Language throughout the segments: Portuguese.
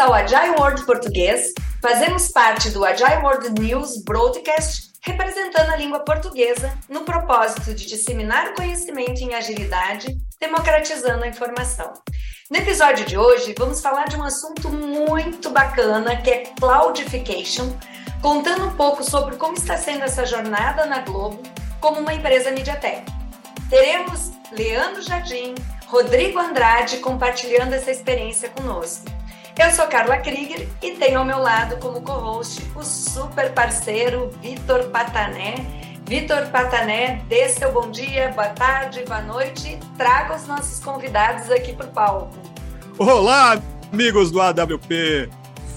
ao Agile World Português, fazemos parte do Agile World News Broadcast, representando a língua portuguesa no propósito de disseminar conhecimento em agilidade, democratizando a informação. No episódio de hoje, vamos falar de um assunto muito bacana que é cloudification, contando um pouco sobre como está sendo essa jornada na Globo como uma empresa MediaTek. Teremos Leandro Jardim, Rodrigo Andrade compartilhando essa experiência conosco. Eu sou Carla Krieger e tenho ao meu lado como co-host o super parceiro Vitor Patané. Vitor Patané, dê seu bom dia, boa tarde, boa noite. Traga os nossos convidados aqui para o palco. Olá, amigos do AWP.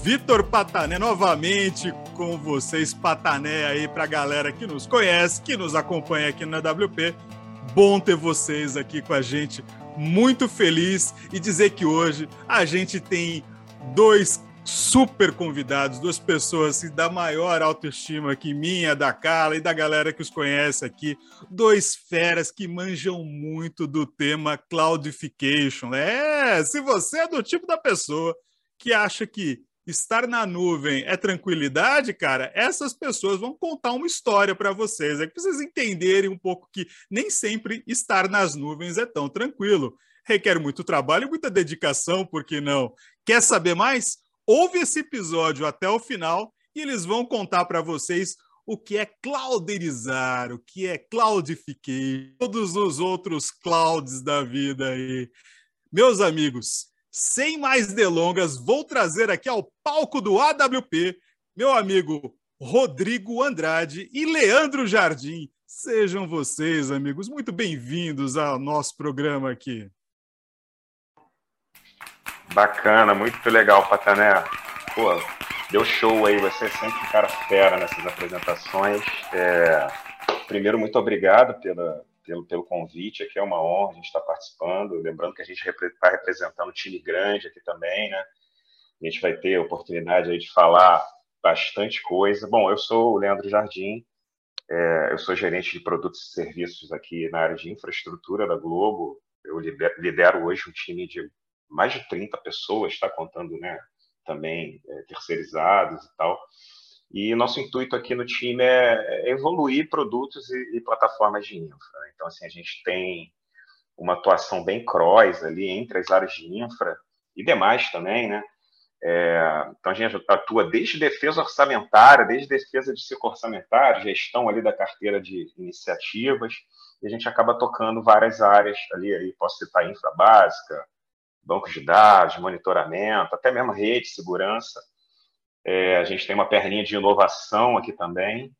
Vitor Patané novamente com vocês, Patané aí para a galera que nos conhece, que nos acompanha aqui na AWP. Bom ter vocês aqui com a gente muito feliz e dizer que hoje a gente tem dois super convidados, duas pessoas assim, da maior autoestima aqui, minha, da Carla e da galera que os conhece aqui, dois feras que manjam muito do tema cloudification. É, se você é do tipo da pessoa que acha que estar na nuvem é tranquilidade, cara, essas pessoas vão contar uma história para vocês. É que vocês entenderem um pouco que nem sempre estar nas nuvens é tão tranquilo. Requer muito trabalho e muita dedicação, por que não? Quer saber mais? Ouve esse episódio até o final e eles vão contar para vocês o que é clouderizar, o que é cloudificar, todos os outros clouds da vida aí. Meus amigos, sem mais delongas, vou trazer aqui ao palco do AWP meu amigo Rodrigo Andrade e Leandro Jardim. Sejam vocês, amigos, muito bem-vindos ao nosso programa aqui. Bacana, muito legal, Patané. Pô, deu show aí, você é sempre um cara fera nessas apresentações. É... Primeiro, muito obrigado pela, pelo, pelo convite. Aqui é uma honra a gente estar participando. Lembrando que a gente está representando um time grande aqui também, né? A gente vai ter a oportunidade aí de falar bastante coisa. Bom, eu sou o Leandro Jardim, é, eu sou gerente de produtos e serviços aqui na área de infraestrutura da Globo. Eu lidero hoje um time de mais de 30 pessoas, está contando né, também é, terceirizados e tal. E nosso intuito aqui no time é, é evoluir produtos e, e, plataformas de infra. Então, assim, a gente tem uma atuação bem cross ali entre as áreas de infra e demais também, né? É, então, a gente atua desde defesa orçamentária, desde defesa de ciclo orçamentário, gestão ali da carteira de iniciativas, e a gente acaba tocando várias áreas ali, aí posso citar infra básica, bancos de dados, monitoramento, até mesmo rede, segurança. É, a gente tem uma perninha de inovação aqui também.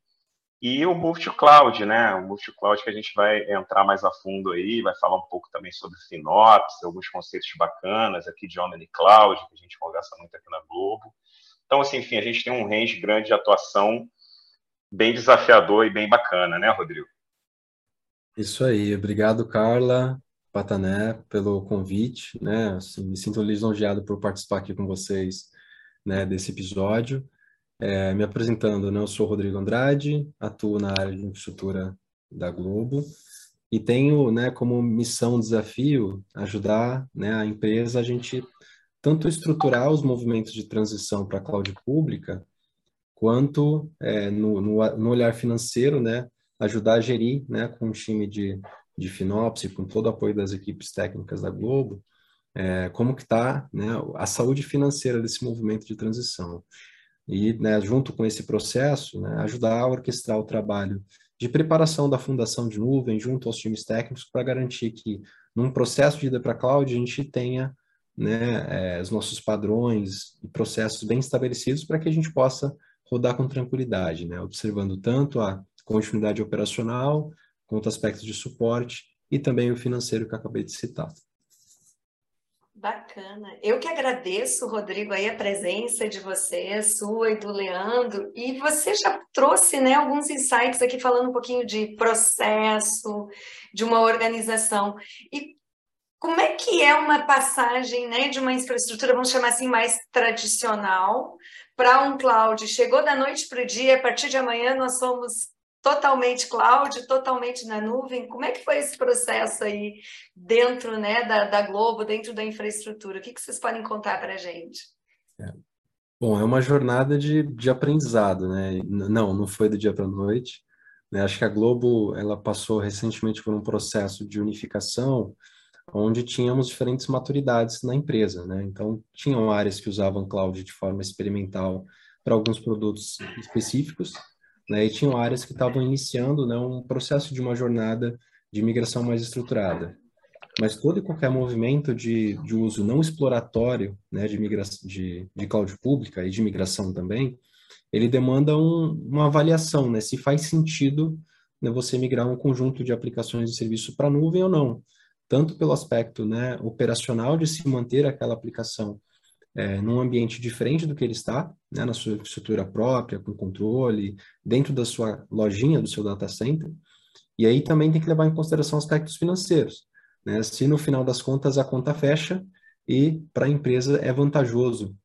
E o multi-cloud, né? O multi-cloud que a gente vai entrar mais a fundo aí, vai falar um pouco também sobre FinOps, alguns conceitos bacanas aqui de Omni Cloud, que a gente conversa muito aqui na Globo. Então, assim, enfim, a gente tem um range grande de atuação bem desafiador e bem bacana, né, Rodrigo? Isso aí. Obrigado, Carla, Patané, pelo convite, né? Assim, me sinto lisonjeado por participar aqui com vocês né, desse episódio. É, me apresentando, né, eu sou Rodrigo Andrade, atuo na área de infraestrutura da Globo e tenho né, como missão, desafio, ajudar né, a empresa a gente tanto estruturar os movimentos de transição para a cloud pública, quanto é, no, no, no, olhar financeiro, né, ajudar a gerir né, com um time de, de FinOps, com todo o apoio das equipes técnicas da Globo, é, como que está né, a saúde financeira desse movimento de transição. E, né, junto com esse processo, né, ajudar a orquestrar o trabalho de preparação da fundação de nuvem junto aos times técnicos para garantir que, num processo de ida para a cloud, a gente tenha né, é, os nossos padrões e processos bem estabelecidos para que a gente possa rodar com tranquilidade, né, observando tanto a continuidade operacional, quanto aspectos de suporte e também o financeiro que acabei de citar. Bacana. Eu que agradeço, Rodrigo, aí a presença de você, sua e do Leandro. E você já trouxe né, alguns insights aqui falando um pouquinho de processo, de uma organização. E como é que é uma passagem né, de uma infraestrutura, vamos chamar assim, mais tradicional, para um cloud? Chegou da noite para o dia, a partir de amanhã nós somos totalmente cloud, totalmente na nuvem. Como é que foi esse processo aí dentro né, da, da Globo, dentro da infraestrutura? O que, que vocês podem contar para a gente? É. Bom, é uma jornada de, de aprendizado, né? Não, não foi do dia para a noite. Né? Acho que a Globo ela passou recentemente por um processo de unificação onde tínhamos diferentes maturidades na empresa, né? Então, tinham áreas que usavam cloud de forma experimental para alguns produtos específicos, né? E tinham áreas que estavam iniciando, né, um processo de uma jornada de migração mais estruturada. Mas todo e qualquer movimento de, de uso não exploratório, né, de, migração, de, de cloud pública e de migração também, ele demanda um, uma avaliação, né, se faz sentido né, você migrar um conjunto de aplicações de serviço para a nuvem ou não tanto pelo aspecto né, operacional de se manter aquela aplicação é, num ambiente diferente do que ele está, né, na sua estrutura própria, com controle, dentro da sua lojinha, do seu data center. E aí também tem que levar em consideração aspectos financeiros. Né? Se no final das contas a conta fecha e para a empresa é vantajoso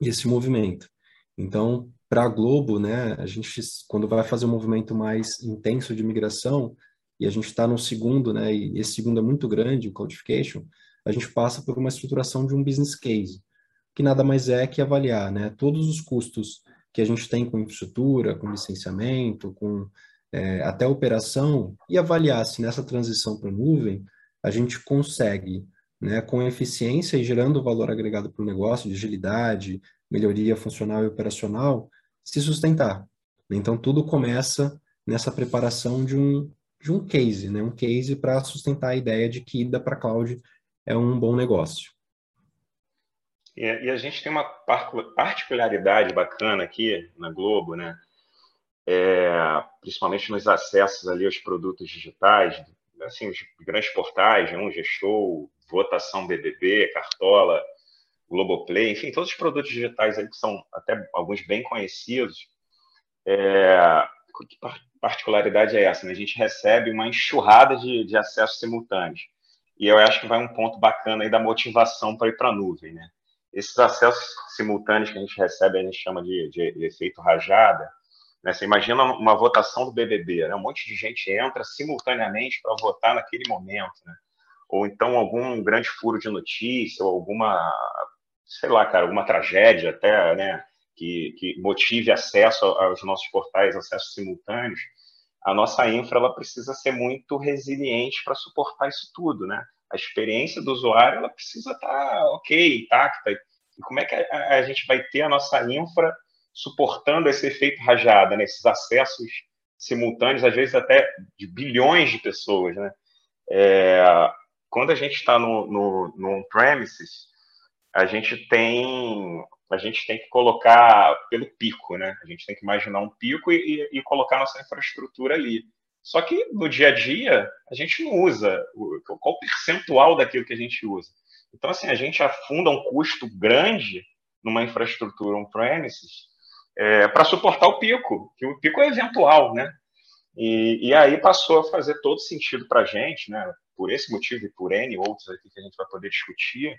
esse movimento. Então, para a Globo, né, a gente, quando vai fazer um movimento mais intenso de migração, e a gente está no segundo, né, e esse segundo é muito grande, o Codification, a gente passa por uma estruturação de um business case, que nada mais é que avaliar né, todos os custos que a gente tem com infraestrutura, com licenciamento, com é, até operação, e avaliar se nessa transição para nuvem a gente consegue, né, com eficiência e gerando valor agregado para o negócio, de agilidade, melhoria funcional e operacional, se sustentar. Então, tudo começa nessa preparação de um de um case, né? Um case para sustentar a ideia de que ida para cloud é um bom negócio. E, e, a gente tem uma particularidade bacana aqui na Globo, né? É, principalmente nos acessos ali aos produtos digitais, assim, os grandes portais, um G-Show, Votação BBB, Cartola, Globoplay, enfim, todos os produtos digitais aí que são até alguns bem conhecidos, é, que particularidade é essa? Né? A gente recebe uma enxurrada de, de acessos simultâneos. E eu acho que vai um ponto bacana aí da motivação para ir para a nuvem. Né? Esses acessos simultâneos que a gente recebe, a gente chama de, de, efeito rajada. Né? Você imagina uma votação do BBB, né? um monte de gente entra simultaneamente para votar naquele momento. Né? Ou então algum grande furo de notícia, ou alguma, sei lá, cara, alguma tragédia até, né? que, que motive acesso aos nossos portais, acessos simultâneos, a nossa infra ela precisa ser muito resiliente para suportar isso tudo, né? A experiência do usuário ela precisa estar tá ok, intacta. E como é que a, gente vai ter a nossa infra suportando esse efeito rajada, né? esses acessos simultâneos, às vezes até de bilhões de pessoas, né? É, quando a gente está no, no, no on-premises, a gente tem a gente tem que colocar pelo pico, né? A gente tem que imaginar um pico e, e, e colocar nossa infraestrutura ali. Só que no dia a dia a gente não usa qual percentual daquilo que a gente usa. Então assim a gente afunda um custo grande numa infraestrutura on-premises é, para suportar o pico, que o pico é eventual, né? E, e aí passou a fazer todo sentido para a gente, né? Por esse motivo e por N outros aqui que a gente vai poder discutir,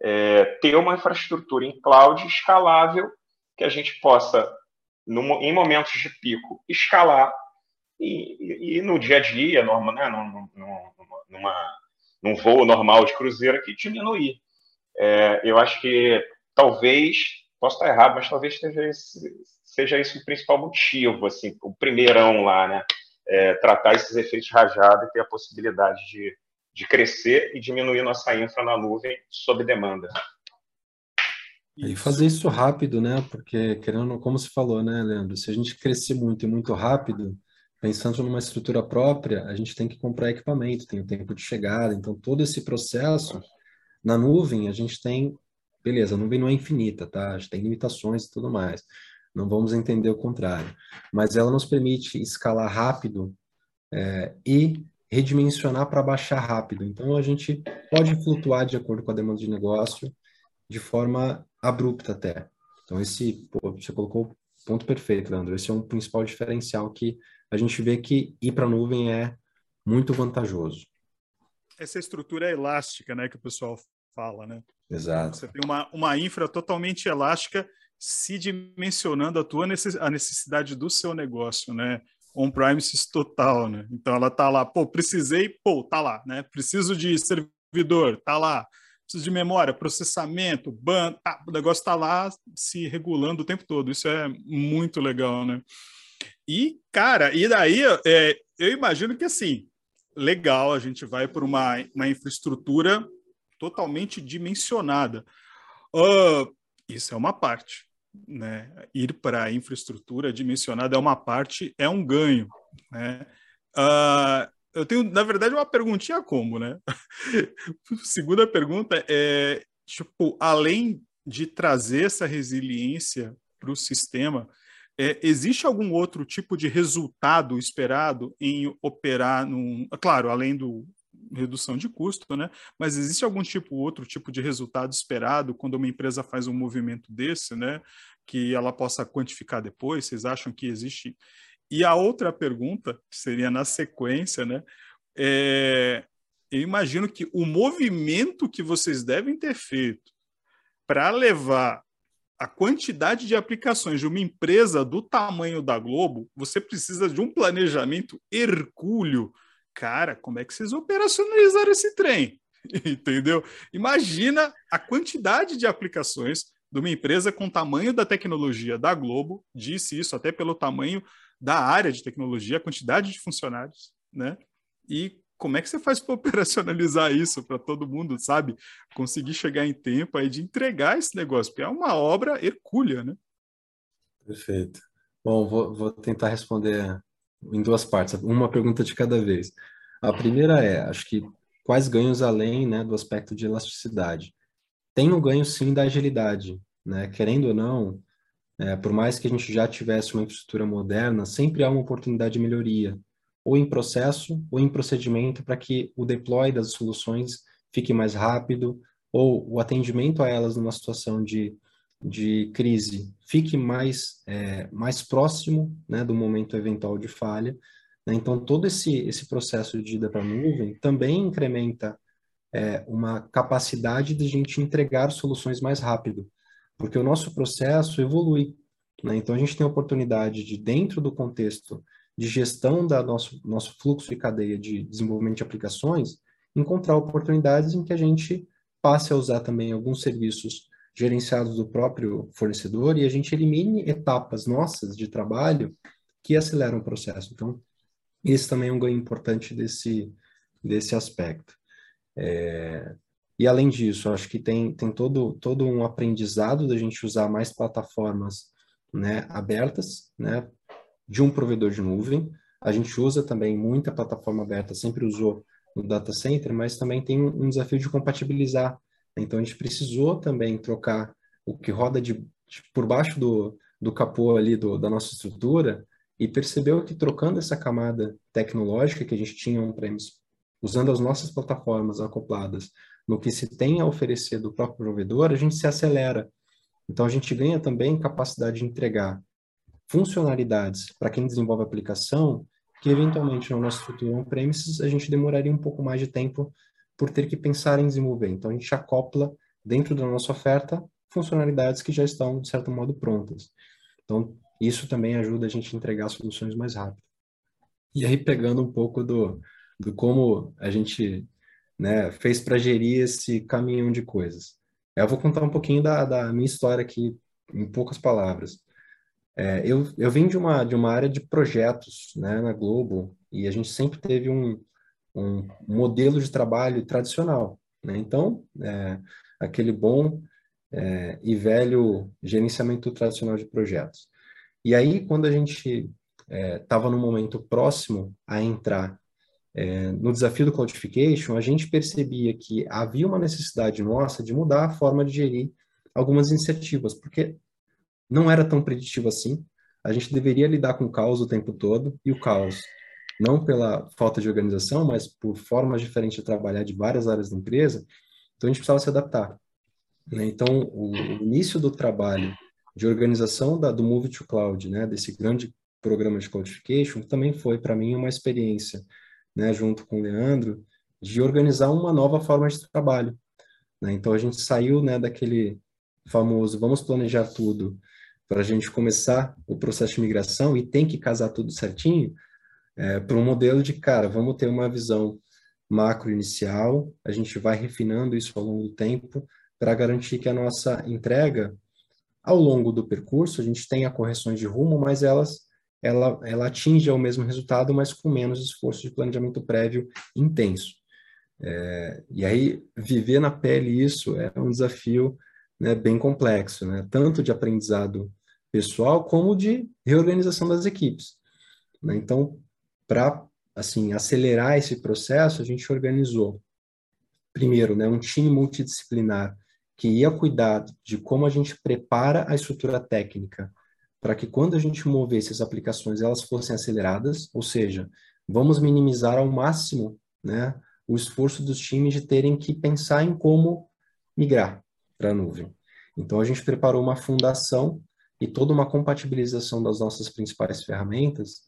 é, ter uma infraestrutura em cloud escalável que a gente possa, no, em momentos de pico, escalar e, e, no dia a dia, norma, né, num, numa, num voo normal de cruzeiro aqui, diminuir. É, eu acho que talvez, posso estar errado, mas talvez seja esse, seja esse o principal motivo, assim, o primeirão lá, né? É, tratar esses efeitos rajados e ter a possibilidade de, de crescer e diminuir nossa infra na nuvem sob demanda. E fazer isso rápido, né? Porque, querendo, como se falou, né, Leandro? Se a gente crescer muito e muito rápido, pensando numa estrutura própria, a gente tem que comprar equipamento, tem o tempo de chegada. Então, todo esse processo, na nuvem, a gente tem. Beleza, a nuvem não é infinita, tá? A gente tem limitações e tudo mais. Não vamos entender o contrário. Mas ela nos permite escalar rápido é, e redimensionar para baixar rápido. Então, a gente pode flutuar de acordo com a demanda de negócio de forma abrupta até. Então, esse, pô, você colocou o ponto perfeito, Leandro. Esse é um principal diferencial que a gente vê que ir para a nuvem é muito vantajoso. Essa estrutura é elástica, né, que o pessoal fala, né? Exato. Você tem uma, uma infra totalmente elástica se dimensionando a tua necess, a necessidade do seu negócio, né? on-premises total, né? Então ela tá lá, pô, precisei, pô, tá lá, né? Preciso de servidor, tá lá. preciso de memória, processamento, ban, tá, o negócio está lá se regulando o tempo todo. Isso é muito legal, né? E, cara, e daí é, eu imagino que assim, legal, a gente vai por uma, uma infraestrutura totalmente dimensionada. Uh, isso é uma parte. Né? Ir para a infraestrutura dimensionada é uma parte, é um ganho. Né? Uh, eu tenho, na verdade, uma perguntinha como, né? Segunda pergunta é, tipo, além de trazer essa resiliência para o sistema, é, existe algum outro tipo de resultado esperado em operar num, claro, além do redução de custo, né? Mas existe algum tipo outro tipo de resultado esperado quando uma empresa faz um movimento desse, né? Que ela possa quantificar depois? Vocês acham que existe e a outra pergunta, que seria na sequência, né? É, eu imagino que o movimento que vocês devem ter feito para levar a quantidade de aplicações de uma empresa do tamanho da Globo, você precisa de um planejamento hercúleo. Cara, como é que vocês operacionalizaram esse trem? Entendeu? Imagina a quantidade de aplicações de uma empresa com o tamanho da tecnologia da Globo, disse isso até pelo tamanho da área de tecnologia, a quantidade de funcionários, né? E como é que você faz para operacionalizar isso para todo mundo, sabe? Conseguir chegar em tempo aí de entregar esse negócio, porque é uma obra hercúlea, né? Perfeito. Bom, vou, vou tentar responder em duas partes, uma pergunta de cada vez. A primeira é, acho que quais ganhos além, né, do aspecto de elasticidade? Tem o ganho sim da agilidade, né? Querendo ou não, é, por mais que a gente já tivesse uma infraestrutura moderna, sempre há uma oportunidade de melhoria, ou em processo, ou em procedimento, para que o deploy das soluções fique mais rápido, ou o atendimento a elas numa situação de, de crise fique mais, é, mais próximo né, do momento eventual de falha. Né? Então, todo esse, esse processo de ida para a nuvem também incrementa é, uma capacidade de a gente entregar soluções mais rápido porque o nosso processo evolui. Né? Então, a gente tem a oportunidade de, dentro do contexto de gestão da nosso, nosso fluxo e cadeia de desenvolvimento de aplicações, encontrar oportunidades em que a gente passe a usar também alguns serviços gerenciados do próprio fornecedor e a gente elimine etapas nossas de trabalho que aceleram o processo. Então, esse também é um ganho importante desse, desse aspecto. É, e além disso, acho que tem, tem todo, todo um aprendizado da gente usar mais plataformas né, abertas, né, de um provedor de nuvem. A gente usa também muita plataforma aberta, sempre usou no data center, mas também tem um, desafio de compatibilizar. Então a gente precisou também trocar o que roda de, de por baixo do, do capô ali do, da nossa estrutura e percebeu que trocando essa camada tecnológica que a gente tinha on-premise, usando as nossas plataformas acopladas no que se tem a oferecer do próprio provedor, a gente se acelera. Então, a gente ganha também capacidade de entregar funcionalidades para quem desenvolve a aplicação, que eventualmente na nossa estrutura on-premises a gente demoraria um pouco mais de tempo por ter que pensar em desenvolver. Então, a gente acopla dentro da nossa oferta funcionalidades que já estão, de certo modo, prontas. Então, isso também ajuda a gente a entregar soluções mais rápido. E aí, pegando um pouco do, do como a gente né, fez para gerir esse caminhão de coisas. Eu vou contar um pouquinho da, da minha história aqui, em poucas palavras. É, eu, eu vim de uma, de uma área de projetos né, na Globo e a gente sempre teve um, um modelo de trabalho tradicional. Né? Então, é, aquele bom é, e velho gerenciamento tradicional de projetos. E aí, quando a gente estava é, no momento próximo a entrar é, no desafio do cloudification, a gente percebia que havia uma necessidade nossa de mudar a forma de gerir algumas iniciativas, porque não era tão preditivo assim. A gente deveria lidar com o caos o tempo todo, e o caos, não pela falta de organização, mas por formas diferentes de trabalhar de várias áreas da empresa, então a gente precisava se adaptar. Né? Então, o, início do trabalho de organização da, do Move to Cloud, né, desse grande programa de cloudification, também foi para mim uma experiência né, junto com o Leandro, de organizar uma nova forma de trabalho. Né? Então, a gente saiu né, daquele famoso vamos planejar tudo para a gente começar o processo de migração e tem que casar tudo certinho, é, para um modelo de, cara, vamos ter uma visão macro inicial, a gente vai refinando isso ao longo do tempo para garantir que a nossa entrega, ao longo do percurso, a gente tenha correções de rumo, mas elas ela, ela atinge o mesmo resultado, mas com menos esforço de planejamento prévio intenso. É, e aí, viver na pele isso é um desafio né, bem complexo, né? tanto de aprendizado pessoal como de reorganização das equipes. Né? Então, para assim acelerar esse processo, a gente organizou primeiro, né, um time multidisciplinar que ia cuidar de como a gente prepara a estrutura técnica para que quando a gente movesse as aplicações elas fossem aceleradas, ou seja, vamos minimizar ao máximo, né, o esforço dos times de terem que pensar em como migrar para a nuvem. Então a gente preparou uma fundação e toda uma compatibilização das nossas principais ferramentas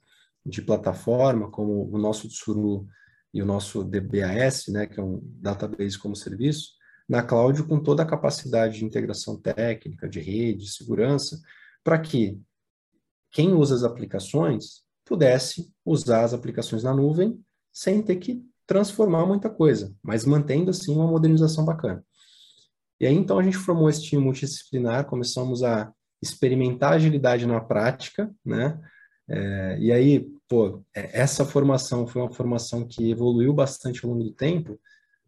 de plataforma, como o nosso Tsuru e o nosso DBAS, né, que é um database como serviço, na cloud com toda a capacidade de integração técnica, de rede, de segurança, para que quem usa as aplicações pudesse usar as aplicações na nuvem sem ter que transformar muita coisa, mas mantendo assim uma modernização bacana. E aí então a gente formou esse time multidisciplinar, começamos a experimentar agilidade na prática, né? É, e aí, pô, é, essa formação foi uma formação que evoluiu bastante ao longo do tempo,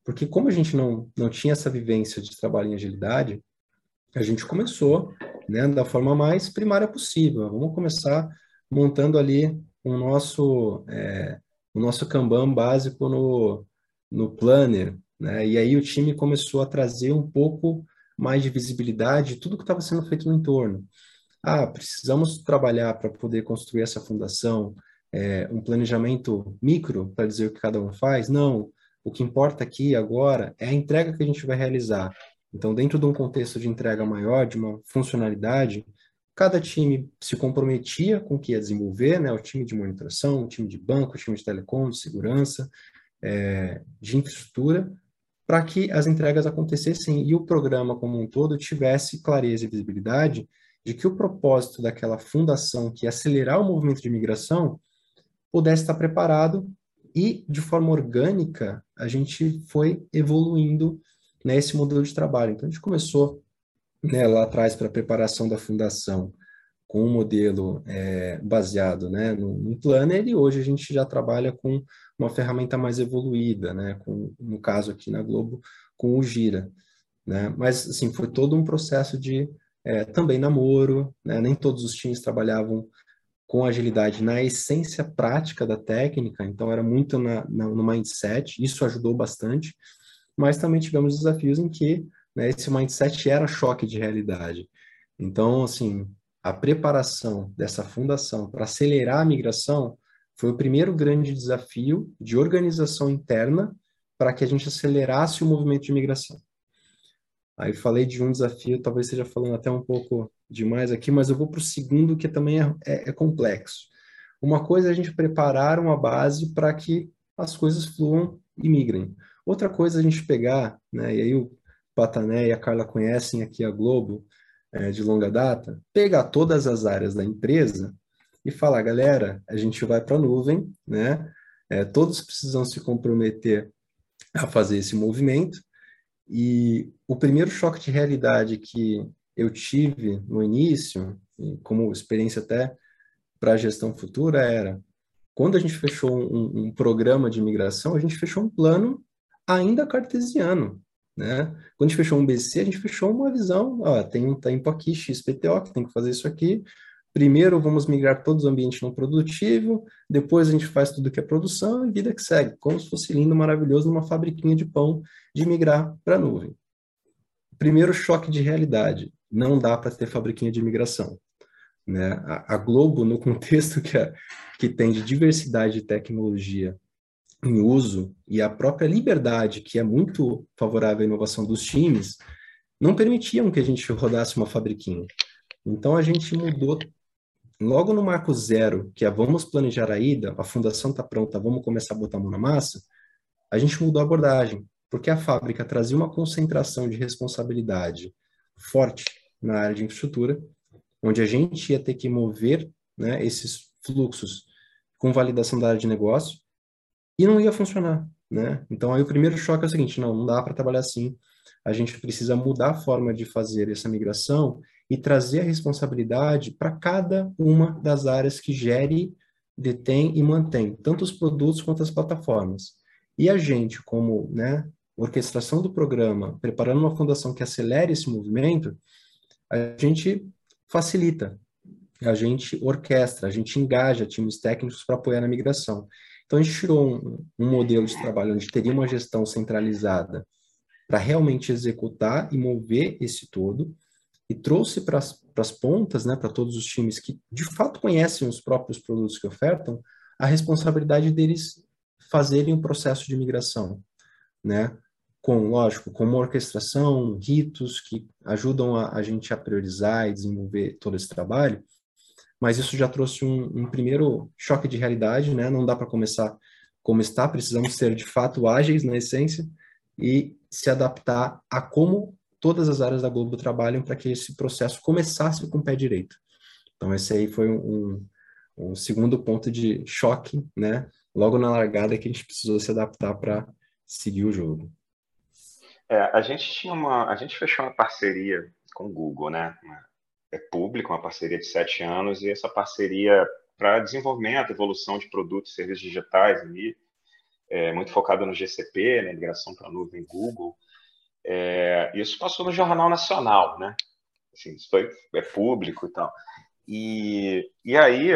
porque como a gente não, não tinha essa vivência de trabalho em agilidade, a gente começou né, da forma mais primária possível. Vamos começar montando ali o nosso, é, o nosso Kanban básico no, no Planner, né? E aí o time começou a trazer um pouco mais de visibilidade de tudo que estava sendo feito no entorno. Ah, precisamos trabalhar para poder construir essa fundação, é, um planejamento micro para dizer o que cada um faz? Não. O que importa aqui agora é a entrega que a gente vai realizar. Então, dentro de um contexto de entrega maior, de uma funcionalidade, cada time se comprometia com o que ia desenvolver, né? O time de monitoração, o time de banco, o time de telecom, de segurança, é, de infraestrutura, para que as entregas acontecessem e o programa como um todo tivesse clareza e visibilidade de que o propósito daquela fundação, que é acelerar o movimento de migração, pudesse estar preparado e, de forma orgânica, a gente foi evoluindo nesse modelo de trabalho. Então, a gente começou né, lá atrás para a preparação da fundação com um modelo é, baseado né, Planner e hoje a gente já trabalha com uma ferramenta mais evoluída, né, com, no caso aqui na Globo, com o Gira. Né? Mas, assim, foi todo um processo de é, também namoro, né? nem todos os times trabalhavam com agilidade na essência prática da técnica, então era muito na, na, no mindset, isso ajudou bastante, mas também tivemos desafios em que né, esse mindset era choque de realidade. Então, assim, a preparação dessa fundação para acelerar a migração foi o primeiro grande desafio de organização interna para que a gente acelerasse o movimento de migração. Aí falei de um desafio, talvez esteja falando até um pouco demais aqui, mas eu vou para o segundo, que também é, é, é, complexo. Uma coisa é a gente preparar uma base para que as coisas fluam e migrem. Outra coisa é a gente pegar, né, e aí o Patané e a Carla conhecem aqui a Globo é, de longa data, pegar todas as áreas da empresa e falar, galera, a gente vai para a nuvem, né? É, todos precisam se comprometer a fazer esse movimento, e o primeiro choque de realidade que eu tive no início, como experiência até para a gestão futura, era quando a gente fechou um, um, programa de migração, a gente fechou um plano ainda cartesiano. Né? Quando a gente fechou um BC, a gente fechou uma visão, ó, tem um tempo aqui, XPTO, que tem que fazer isso aqui, Primeiro, vamos migrar todos os ambientes não produtivo, depois a gente faz tudo que é produção e vida que segue, como se fosse lindo, maravilhoso, numa fabriquinha de pão, de migrar para a nuvem. Primeiro choque de realidade, não dá para ter fabriquinha de migração. Né? A, a Globo, no contexto que, a, que tem de diversidade de tecnologia em uso e a própria liberdade, que é muito favorável à inovação dos times, não permitiam que a gente rodasse uma fabriquinha. Então a gente mudou logo no marco zero, que é vamos planejar a ida, a fundação está pronta, vamos começar a botar a mão na massa, a gente mudou a abordagem, porque a fábrica trazia uma concentração de responsabilidade forte na área de infraestrutura, onde a gente ia ter que mover né, esses fluxos com validação da área de negócio, e não ia funcionar. né? Então aí o primeiro choque é o seguinte, não, não dá para trabalhar assim. A gente precisa mudar a forma de fazer essa migração e trazer a responsabilidade para cada uma das áreas que gere, detém e mantém tanto os produtos quanto as plataformas. E a gente, como né, orquestração do programa, preparando uma fundação que acelere esse movimento, a gente facilita, a gente orquestra, a gente engaja times técnicos para apoiar na migração. Então, a gente tirou um, um modelo de trabalho onde teria uma gestão centralizada para realmente executar e mover esse todo, e trouxe para as pontas, né, para todos os times que de fato conhecem os próprios produtos que ofertam, a responsabilidade deles fazerem o processo de migração, né? Com, lógico, com uma orquestração, ritos que ajudam a, a gente a priorizar e desenvolver todo esse trabalho, mas isso já trouxe um, um primeiro choque de realidade, né? Não dá para começar como está, precisamos ser de fato ágeis na essência e se adaptar a como todas as áreas da Globo trabalham para que esse processo começasse com o pé direito. Então, esse aí foi um, um, segundo ponto de choque, né? Logo na largada que a gente precisou se adaptar para seguir o jogo. É, a gente tinha uma, a gente fechou uma parceria com o Google, né? É público, uma parceria de sete anos e essa parceria para desenvolvimento, evolução de produtos e serviços digitais ali, é, muito focada no GCP, né, migração para a nuvem Google. É, isso passou no Jornal Nacional, né? Assim, isso foi, é público e tal. E, e aí,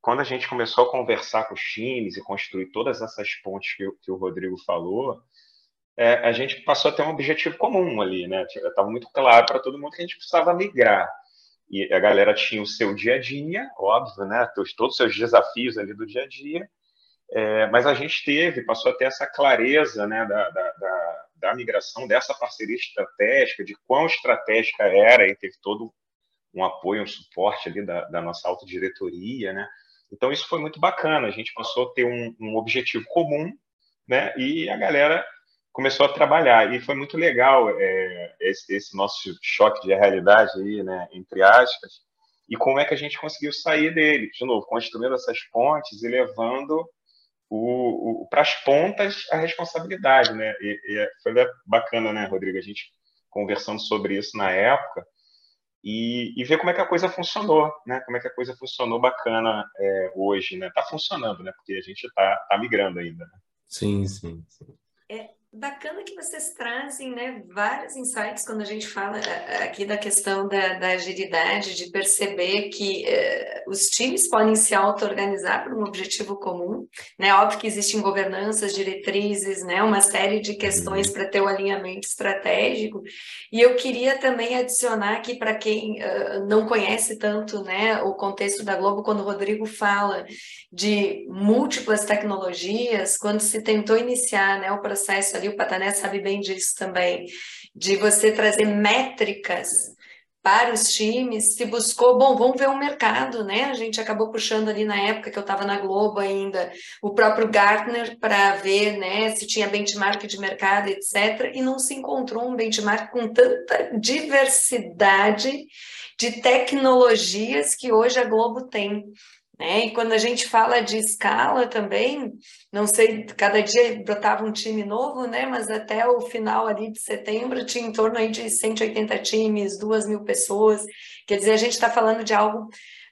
quando a gente começou a conversar com os times e construir todas essas pontes que, que o Rodrigo falou, é, a gente passou a ter um objetivo comum ali, né? Estava muito claro para todo mundo que a gente precisava migrar. E a galera tinha o seu dia a dia, óbvio, né? Todos os seus desafios ali do dia a dia. É, mas a gente teve, passou a ter essa clareza né, da, da, da, da, migração, dessa parceria estratégica, de quão estratégica era, e teve todo um apoio, um suporte ali da, da nossa autodiretoria, né? Então isso foi muito bacana, a gente passou a ter um, um objetivo comum, né? E a galera começou a trabalhar e foi muito legal é, esse, esse, nosso choque de realidade aí, né? Entre aspas, e como é que a gente conseguiu sair dele, de novo, construindo essas pontes e levando o, o para as pontas a responsabilidade, né? E, e, é, foi bacana, né, Rodrigo, a gente conversando sobre isso na época e, e ver como é que a coisa funcionou, né? Como é que a coisa funcionou bacana é, hoje, né? Tá funcionando, né? Porque a gente tá, tá migrando ainda. Né? Sim, sim, sim. É, bacana que vocês trazem né, vários insights quando a gente fala eh, aqui da questão da, da agilidade, de perceber que eh, os times podem se auto-organizar para um objetivo comum. Né? Óbvio que existem governanças, diretrizes, né, uma série de questões uhum. para ter o um alinhamento estratégico. E eu queria também adicionar aqui para quem uh, não conhece tanto né, o contexto da Globo, quando o Rodrigo fala de múltiplas tecnologias, quando se tentou iniciar né, o processo ali, o Patané sabe bem disso também, de você trazer métricas para os times, se buscou, bom, vamos ver o mercado, né? A gente acabou puxando ali na época que eu estava na Globo ainda, o próprio Gartner para ver, né, se tinha benchmark de mercado, etc. E não se encontrou um benchmark com tanta diversidade de tecnologias que hoje a Globo tem. Né? E quando a gente fala de escala também, não sei, cada dia brotava um time novo, né? mas até o final ali de setembro tinha em torno aí de 180 times, 2 mil pessoas. Quer dizer, a gente está falando de algo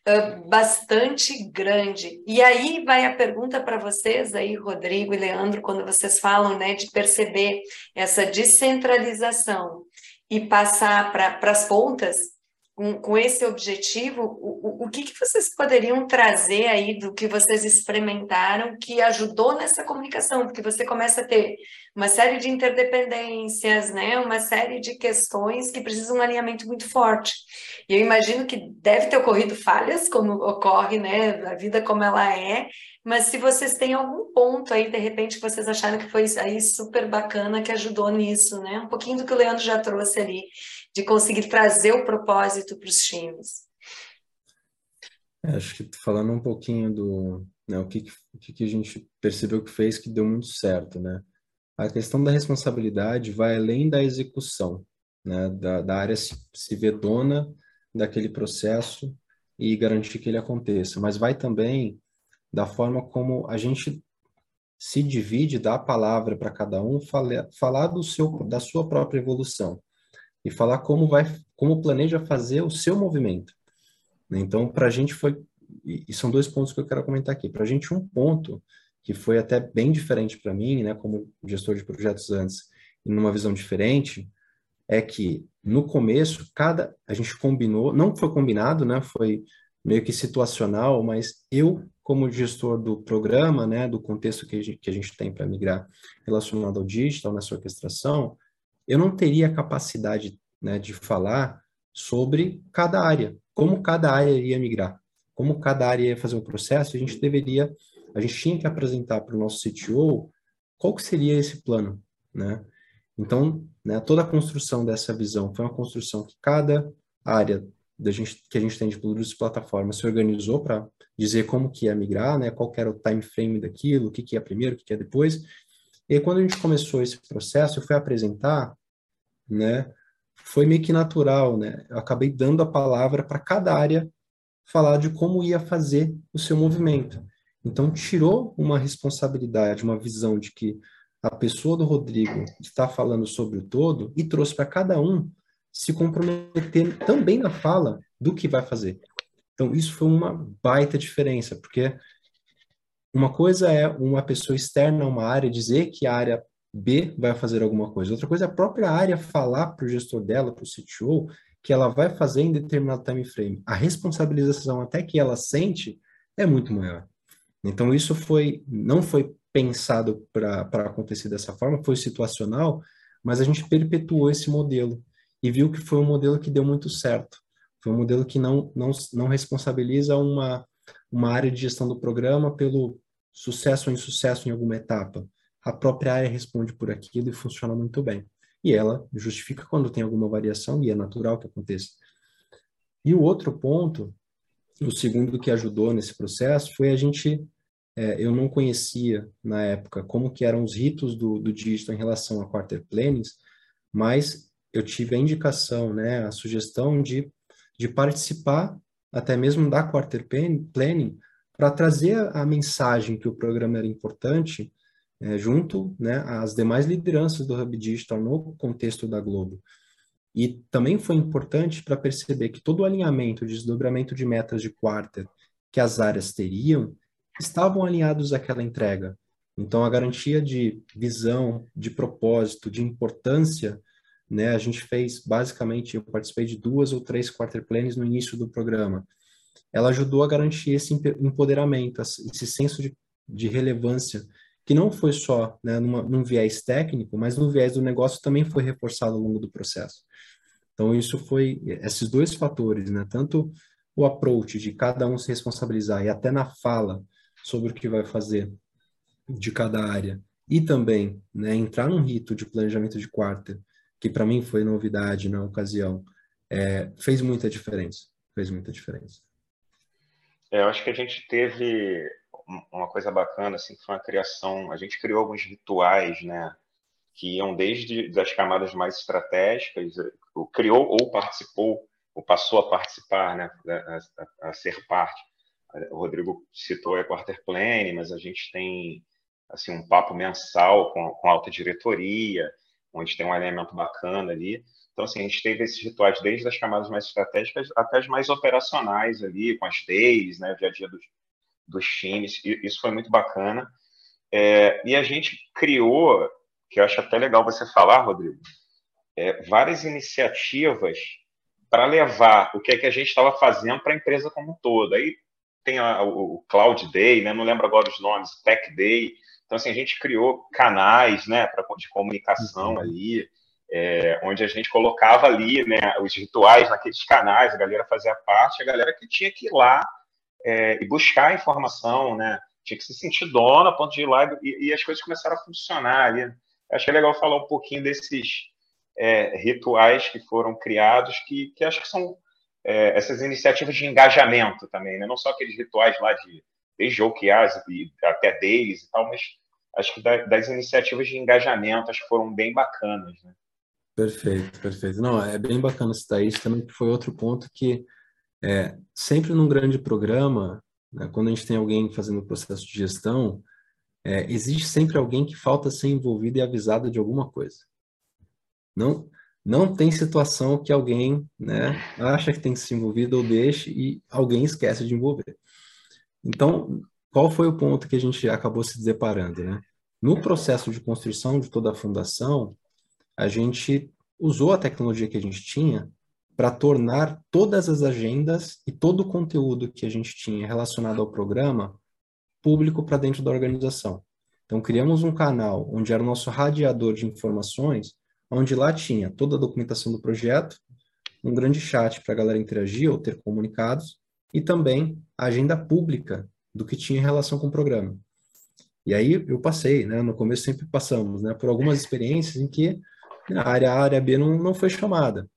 uh, bastante grande. E aí vai a pergunta para vocês aí, Rodrigo e Leandro, quando vocês falam né, de perceber essa descentralização e passar para as pontas, com, com esse objetivo, o, o, que, que vocês poderiam trazer aí do que vocês experimentaram que ajudou nessa comunicação? Porque você começa a ter uma série de interdependências, né? uma série de questões que precisam de um alinhamento muito forte. E eu imagino que deve ter ocorrido falhas, como ocorre né? a vida como ela é, mas se vocês têm algum ponto aí, de repente, que vocês acharam que foi aí super bacana, que ajudou nisso, né? Um pouquinho do que o Leandro já trouxe ali, de conseguir trazer o propósito para os times. É, acho que falando um pouquinho do né, o que, o que a gente percebeu que fez que deu muito certo, né? A questão da responsabilidade vai além da execução, né? Da, da área se, se ver dona daquele processo e garantir que ele aconteça, mas vai também da forma como a gente se divide, dá a palavra para cada um, falar, falar do seu, da sua própria evolução e falar como vai, como planeja fazer o seu movimento. Então, para a gente foi, e são dois pontos que eu quero comentar aqui. Para a gente, um ponto que foi até bem diferente para mim, né, como gestor de projetos antes, e numa visão diferente, é que no começo, cada a gente combinou, não foi combinado, né, foi meio que situacional, mas eu, como gestor do programa, né, do contexto que a gente, que a gente tem para migrar relacionado ao digital, nessa orquestração, eu não teria capacidade né, de falar sobre cada área, como cada área iria migrar, como cada área ia fazer o processo, a gente deveria, a gente tinha que apresentar para o nosso CTO qual que seria esse plano, né? Então, né, toda a construção dessa visão foi uma construção que cada área da gente, que a gente tem de produtos e plataformas se organizou para dizer como que ia migrar, né, qual era o time frame daquilo, o que, que é primeiro, o que, que é depois. E aí, quando a gente começou esse processo, eu fui apresentar, né, foi meio que natural, né, eu acabei dando a palavra para cada área falar de como ia fazer o seu movimento. Então, tirou uma responsabilidade, uma visão de que a pessoa do Rodrigo está falando sobre o todo e trouxe para cada um se comprometer também na fala do que vai fazer. Então, isso foi uma baita diferença, porque uma coisa é uma pessoa externa a uma área dizer que a área B vai fazer alguma coisa, outra coisa é a própria área falar para o gestor dela, para o CTO, que ela vai fazer em determinado time frame. A responsabilização até que ela sente é muito maior. Então, isso foi não foi pensado para acontecer dessa forma, foi situacional, mas a gente perpetuou esse modelo e viu que foi um modelo que deu muito certo. Foi um modelo que não, não, não responsabiliza uma, uma área de gestão do programa pelo sucesso ou insucesso em alguma etapa. A própria área responde por aquilo e funciona muito bem. E ela justifica quando tem alguma variação, e é natural que aconteça. E o outro ponto, o segundo que ajudou nesse processo, foi a gente é, eu não conhecia na época como que eram os ritos do, do digital em relação a quarter plannings, mas eu tive a indicação, né, a sugestão de, de participar até mesmo da quarter planning para trazer a, mensagem que o programa era importante é, junto né, às demais lideranças do Hub Digital no contexto da Globo. E também foi importante para perceber que todo o alinhamento, desdobramento de metas de quarter que as áreas teriam, estavam alinhados àquela entrega. Então, a garantia de visão, de propósito, de importância, né, a gente fez basicamente, eu participei de duas ou três quarter planes no início do programa. Ela ajudou a garantir esse empoderamento, esse senso de, de relevância, que não foi só né, numa, num viés técnico, mas no viés do negócio também foi reforçado ao longo do processo. Então, isso foi, esses dois fatores, né, tanto o approach de cada um se responsabilizar e até na fala, sobre o que vai fazer de cada área e também né, entrar num rito de planejamento de quarta, que para mim foi novidade na ocasião, é, fez muita diferença. Fez muita diferença. É, eu acho que a gente teve uma coisa bacana, assim, que foi uma criação. A gente criou alguns rituais, né, que iam desde das camadas mais estratégicas, criou ou participou ou passou a participar, né, a, a, a ser parte o Rodrigo citou a quarter plane, mas a gente tem assim um papo mensal com, com a alta diretoria, onde tem um alinhamento bacana ali. Então, assim, a gente teve esses rituais desde as camadas mais estratégicas até as mais operacionais ali, com as days, né, o dia a dia dos, dos times. E isso foi muito bacana. É, e a gente criou, que eu acho até legal você falar, Rodrigo, é, várias iniciativas para levar o que, é que a gente estava fazendo para a empresa como um todo. Aí tem a, o Cloud Day, né? não lembro agora os nomes, Tech Day. Então, assim, a gente criou canais né, pra, de comunicação uhum. ali, é, onde a gente colocava ali né, os rituais naqueles canais, a galera fazia parte, a galera que tinha que ir lá é, e buscar a informação, né? tinha que se sentir dona a ponto de ir lá e, e as coisas começaram a funcionar ali. Acho que é legal falar um pouquinho desses é, rituais que foram criados, que, que acho que são é, essas iniciativas de engajamento também, né? não só aqueles rituais lá de desde OKRs até deles e tal, mas acho que das iniciativas de engajamento acho que foram bem bacanas, né? Perfeito, perfeito. Não, é bem bacana citar isso também, que foi outro ponto que é, sempre num grande programa, né, quando a gente tem alguém fazendo o processo de gestão, é, existe sempre alguém que falta ser envolvido e avisado de alguma coisa. Não, não tem situação que alguém né, acha que tem que ser envolvido ou deixe e alguém esquece de envolver. Então, qual foi o ponto que a gente acabou se deparando? Né? No processo de construção de toda a fundação, a gente usou a tecnologia que a gente tinha para tornar todas as agendas e todo o conteúdo que a gente tinha relacionado ao programa público para dentro da organização. Então, criamos um canal onde era o nosso radiador de informações, onde lá tinha toda a documentação do projeto, um grande chat para a galera interagir ou ter comunicados, e também a agenda pública do que tinha em relação com o programa. E aí eu passei, né? No começo sempre passamos, né? Por algumas experiências em que a área A, a área B não, não foi chamada.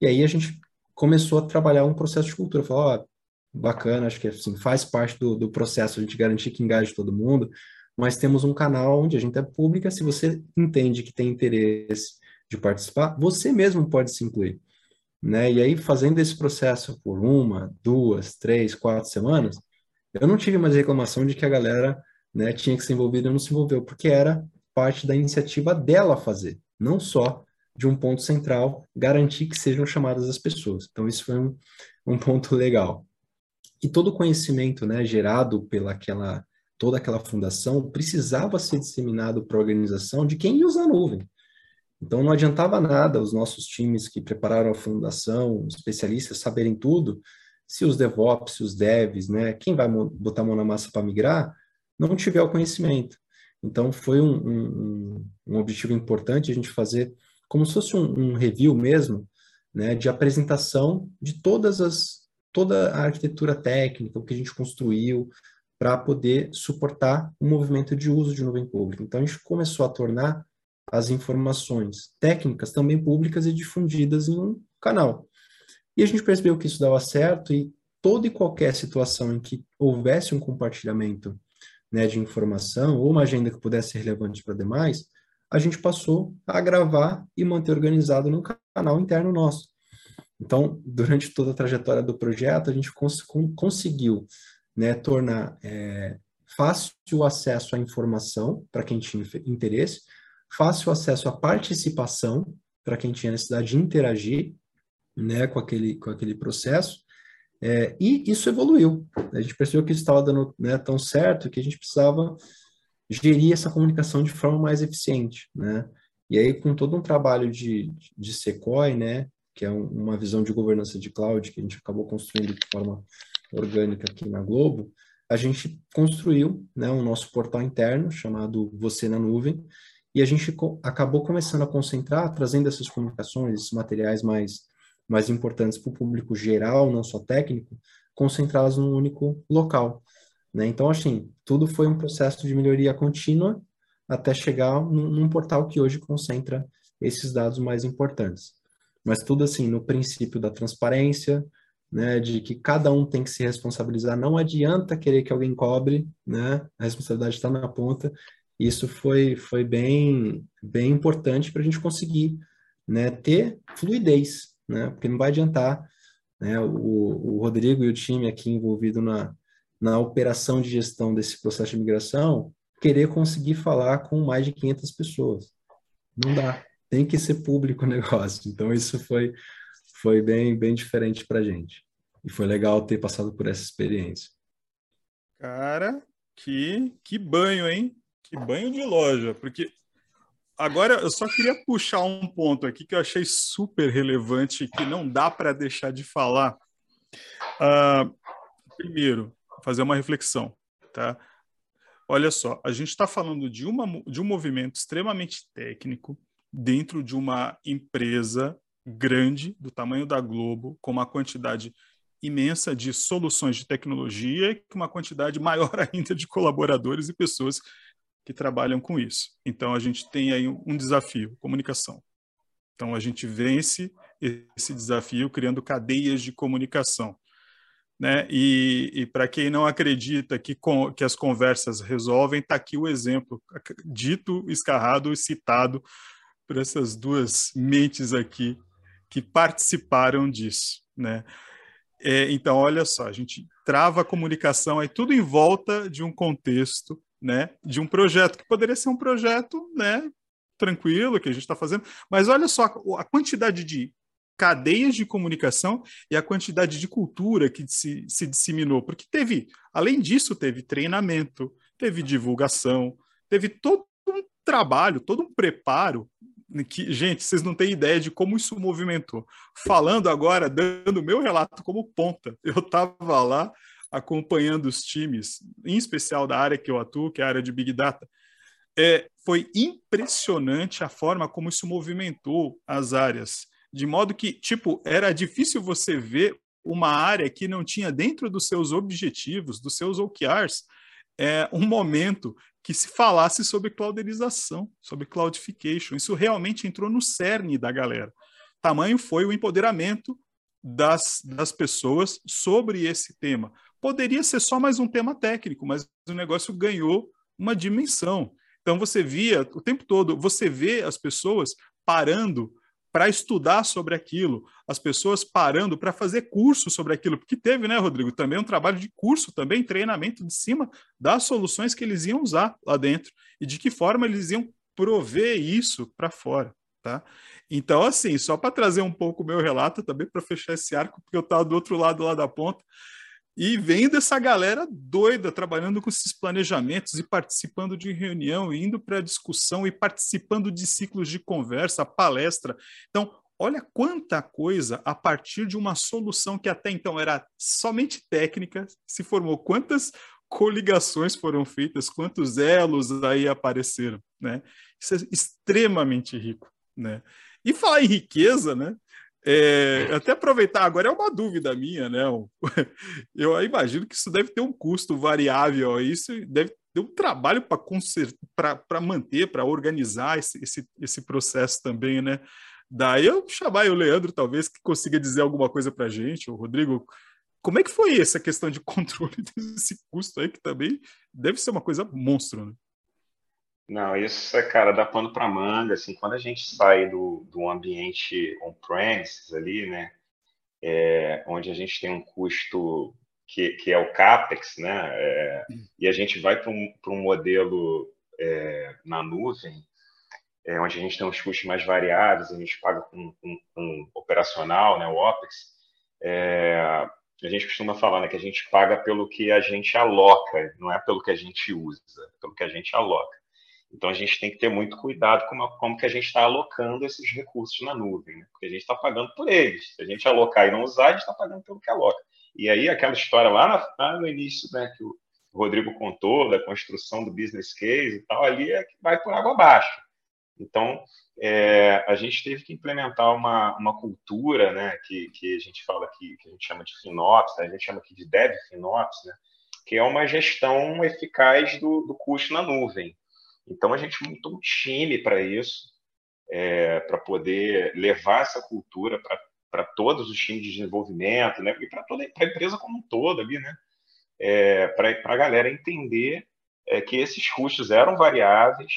E aí a gente começou a trabalhar um processo de cultura. Falou, ó, bacana, acho que assim, faz parte do, do processo a gente garantir que engaje todo mundo, mas temos um canal onde a gente é pública. Se você entende que tem interesse de participar, você mesmo pode se incluir. Né? E aí, fazendo esse processo por uma, duas, três, quatro semanas, eu não tive mais reclamação de que a galera né, tinha que se envolver e não se envolveu, porque era parte da iniciativa dela fazer, não só de um ponto central, garantir que sejam chamadas as pessoas. Então, isso foi um, um ponto legal. E todo o conhecimento né, gerado pela aquela, toda aquela fundação precisava ser disseminado para a organização de quem ia usar a nuvem. Então, não adiantava nada os nossos times que prepararam a fundação, especialistas, saberem tudo, se os DevOps, se os devs, né, quem vai botar a mão na massa para migrar, não tiver o conhecimento. Então, foi um, um, um, objetivo importante a gente fazer como se fosse um, um review mesmo, né, de apresentação de todas as toda a arquitetura técnica, o que a gente construiu para poder suportar o movimento de uso de nuvem pública. Então, a gente começou a tornar as informações técnicas também públicas e difundidas em um canal. E a gente percebeu que isso dava certo e toda e qualquer situação em que houvesse um compartilhamento né, de informação ou uma agenda que pudesse ser relevante para demais, a gente passou a gravar e manter organizado no canal interno nosso. Então, durante toda a trajetória do projeto, a gente cons conseguiu né, tornar é, fácil o acesso à informação para quem tinha interesse, fácil acesso à participação para quem tinha necessidade de interagir né, com, aquele, com aquele processo, é, e isso evoluiu. A gente percebeu que isso estava dando né, tão certo que a gente precisava gerir essa comunicação de forma mais eficiente, né? E aí, com todo um trabalho de, de Sequoia, né, que é um, uma visão de governança de cloud que a gente acabou construindo de forma orgânica aqui na Globo, a gente construiu né, o um nosso portal interno chamado Você na Nuvem, e a gente co acabou começando a concentrar, trazendo essas comunicações, esses materiais mais, mais importantes para o público geral, não só técnico, concentrados num único local. Né? Então, assim, tudo foi um processo de melhoria contínua até chegar num, num portal que hoje concentra esses dados mais importantes. Mas tudo assim, no princípio da transparência, né, de que cada um tem que se responsabilizar. Não adianta querer que alguém cobre, né? A responsabilidade está na ponta. Isso foi, foi bem, bem importante para a gente conseguir né, ter fluidez, né? Porque não vai adiantar né, o, o Rodrigo e o time aqui envolvido na, na operação de gestão desse processo de migração, querer conseguir falar com mais de 500 pessoas. Não dá. Tem que ser público o negócio. Então, isso foi, foi bem, bem diferente para gente. E foi legal ter passado por essa experiência. Cara, que, que banho, hein? Que banho de loja. Porque agora eu só queria puxar um ponto aqui que eu achei super relevante e que não dá para deixar de falar. Uh, primeiro, fazer uma reflexão, tá? Olha só, a gente está falando de, uma, de um movimento extremamente técnico dentro de uma empresa grande, do tamanho da Globo, com uma quantidade imensa de soluções de tecnologia e uma quantidade maior ainda de colaboradores e pessoas que trabalham com isso. Então, a gente tem aí um desafio, comunicação. Então, a gente vence esse desafio criando cadeias de comunicação. Né? E, e para quem não acredita que, com, que as conversas resolvem, está aqui o exemplo, dito, escarrado e citado por essas duas mentes aqui que participaram disso. Né? É, então, olha só, a gente trava a comunicação aí tudo em volta de um contexto né, de um projeto que poderia ser um projeto, né, tranquilo que a gente está fazendo, mas olha só a quantidade de cadeias de comunicação e a quantidade de cultura que se, se disseminou, porque teve, além disso, teve treinamento, teve divulgação, teve todo um trabalho, todo um preparo que, gente, vocês não têm ideia de como isso movimentou. Falando agora, dando meu relato como ponta, eu estava lá acompanhando os times, em especial da área que eu atuo, que é a área de Big Data. É, foi impressionante a forma como isso movimentou as áreas, de modo que, tipo, era difícil você ver uma área que não tinha dentro dos seus objetivos, dos seus OKRs, é, um momento que se falasse sobre clouderização, sobre cloudification. Isso realmente entrou no cerne da galera. Tamanho foi o empoderamento das, das pessoas sobre esse tema. Poderia ser só mais um tema técnico, mas o negócio ganhou uma dimensão. Então você via o tempo todo, você vê as pessoas parando para estudar sobre aquilo, as pessoas parando para fazer curso sobre aquilo, porque teve, né, Rodrigo, também um trabalho de curso, também treinamento de cima das soluções que eles iam usar lá dentro e de que forma eles iam prover isso para fora, tá? Então, assim, só para trazer um pouco o meu relato também para fechar esse arco, porque eu estava do outro lado lá da ponta, e vendo essa galera doida trabalhando com esses planejamentos e participando de reunião, indo para discussão e participando de ciclos de conversa, palestra. Então, olha quanta coisa a partir de uma solução que até então era somente técnica se formou. Quantas coligações foram feitas, quantos elos aí apareceram, né? Isso é extremamente rico, né? E falar em riqueza, né? É, até aproveitar, agora é uma dúvida minha, né? Eu imagino que isso deve ter um custo variável, isso deve ter um trabalho para manter, para organizar esse, esse, esse processo também, né? Daí eu chamar o Leandro, talvez, que consiga dizer alguma coisa para a gente, o Rodrigo, como é que foi essa questão de controle desse custo aí, que também deve ser uma coisa monstro, né? Não, isso é, cara, dá pano para manga, assim, quando a gente sai do, do ambiente on-premises ali, né, é, onde a gente tem um custo que, que é o CAPEX, né, é, e a gente vai para um, um modelo é, na nuvem, é, onde a gente tem uns custos mais variáveis, a gente paga com, com, com operacional, né, o OPEX, é, a gente costuma falar né, que a gente paga pelo que a gente aloca, não é pelo que a gente usa, pelo que a gente aloca. Então a gente tem que ter muito cuidado com como que a gente está alocando esses recursos na nuvem, né? porque a gente está pagando por eles. Se a gente alocar e não usar, a gente está pagando pelo que aloca. E aí aquela história lá, no início, né, que o Rodrigo contou da construção do business case e tal, ali é que vai por água abaixo. Então é, a gente teve que implementar uma, uma cultura, né, que, que a gente fala aqui, que a gente chama de FinOps, né, a gente chama aqui de Dev FinOps, né, que é uma gestão eficaz do, do custo na nuvem. Então a gente montou um time para isso, é, para poder levar essa cultura para todos os times de desenvolvimento, né? E para toda a empresa como um todo ali, né? É, para a galera entender é, que esses custos eram variáveis,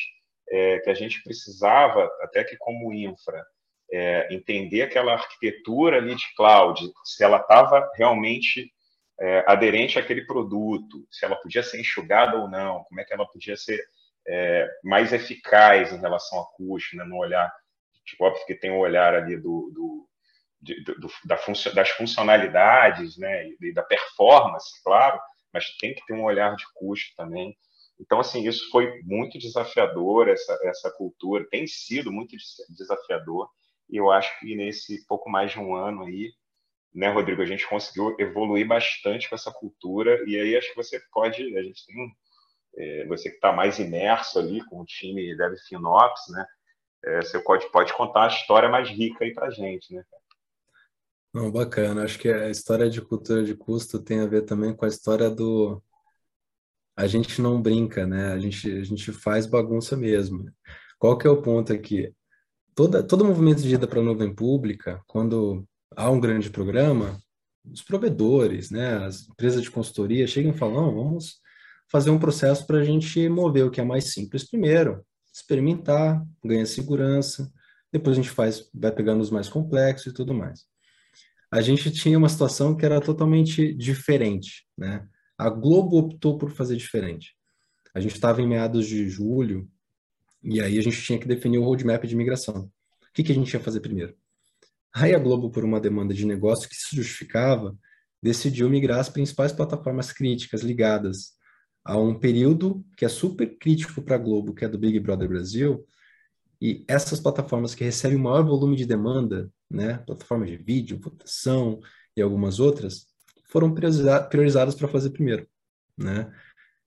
é, que a gente precisava, até que como infra, é, entender aquela arquitetura ali de cloud, se ela estava realmente é, aderente àquele produto, se ela podia ser enxugada ou não, como é que ela podia ser é, mais eficaz em relação a custo, né, no olhar, tipo, óbvio que tem o olhar ali do, do, de, do da funcio, das funcionalidades, né, e da performance, claro, mas tem que ter um olhar de custo também. Então, assim, isso foi muito desafiador, essa, essa cultura, tem sido muito desafiador, e eu acho que nesse pouco mais de um ano aí, né, Rodrigo, a gente conseguiu evoluir bastante com essa cultura, e aí acho que você pode, a gente tem é, você que está mais imerso ali com o time Dev FinOps, né? É, você pode, pode contar a história mais rica aí para gente, né? Não, bacana. Acho que a história de cultura de custo tem a ver também com a história do a gente não brinca, né? A gente, a gente faz bagunça mesmo. Qual que é o ponto aqui? Toda, todo movimento de ida para a nuvem pública, quando há um grande programa, os provedores, né, as empresas de consultoria chegam e falam, vamos fazer um processo para a gente mover o que é mais simples primeiro, experimentar, ganhar segurança, depois a gente faz, vai pegando os mais complexos e tudo mais. A gente tinha uma situação que era totalmente diferente, né? A Globo optou por fazer diferente. a gente estava em meados de julho, e aí a gente tinha que definir o roadmap de migração. O que, que a gente ia fazer primeiro? Aí a Globo, por uma demanda de negócio que se justificava, decidiu migrar as principais plataformas críticas ligadas a um período que é super crítico para a Globo, que é do Big Brother Brasil, e essas plataformas que recebem o maior volume de demanda, né, plataformas de vídeo, votação e algumas outras, foram priorizadas para fazer primeiro, né?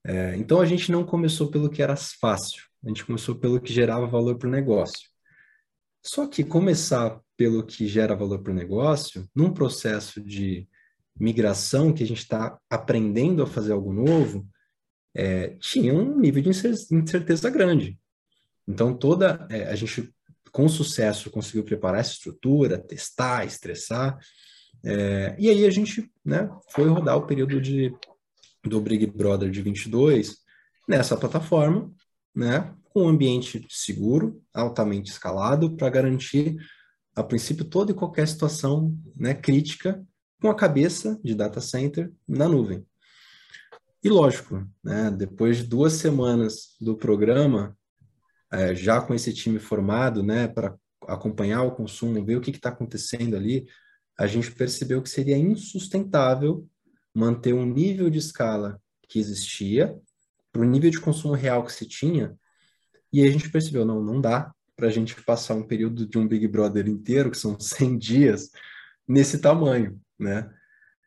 É, então a gente não começou pelo que era fácil, a gente começou pelo que gerava valor para o negócio. Só que começar pelo que gera valor para o negócio, num processo de migração que a gente está aprendendo a fazer algo novo, é, tinha um nível de incerteza grande. Então, toda é, a gente, com sucesso, conseguiu preparar essa estrutura, testar, estressar, é, e aí a gente né, foi rodar o período de, do Big Brother de 22 nessa plataforma, né, com um ambiente seguro, altamente escalado, para garantir, a princípio, toda e qualquer situação né, crítica com a cabeça de data center na nuvem. E lógico, né, depois de duas semanas do programa, é, já com esse time formado, né, para acompanhar o consumo, ver o que está acontecendo ali, a gente percebeu que seria insustentável manter um nível de escala que existia para o nível de consumo real que se tinha, e a gente percebeu, não, não dá para a gente passar um período de um Big Brother inteiro, que são 100 dias, nesse tamanho, né?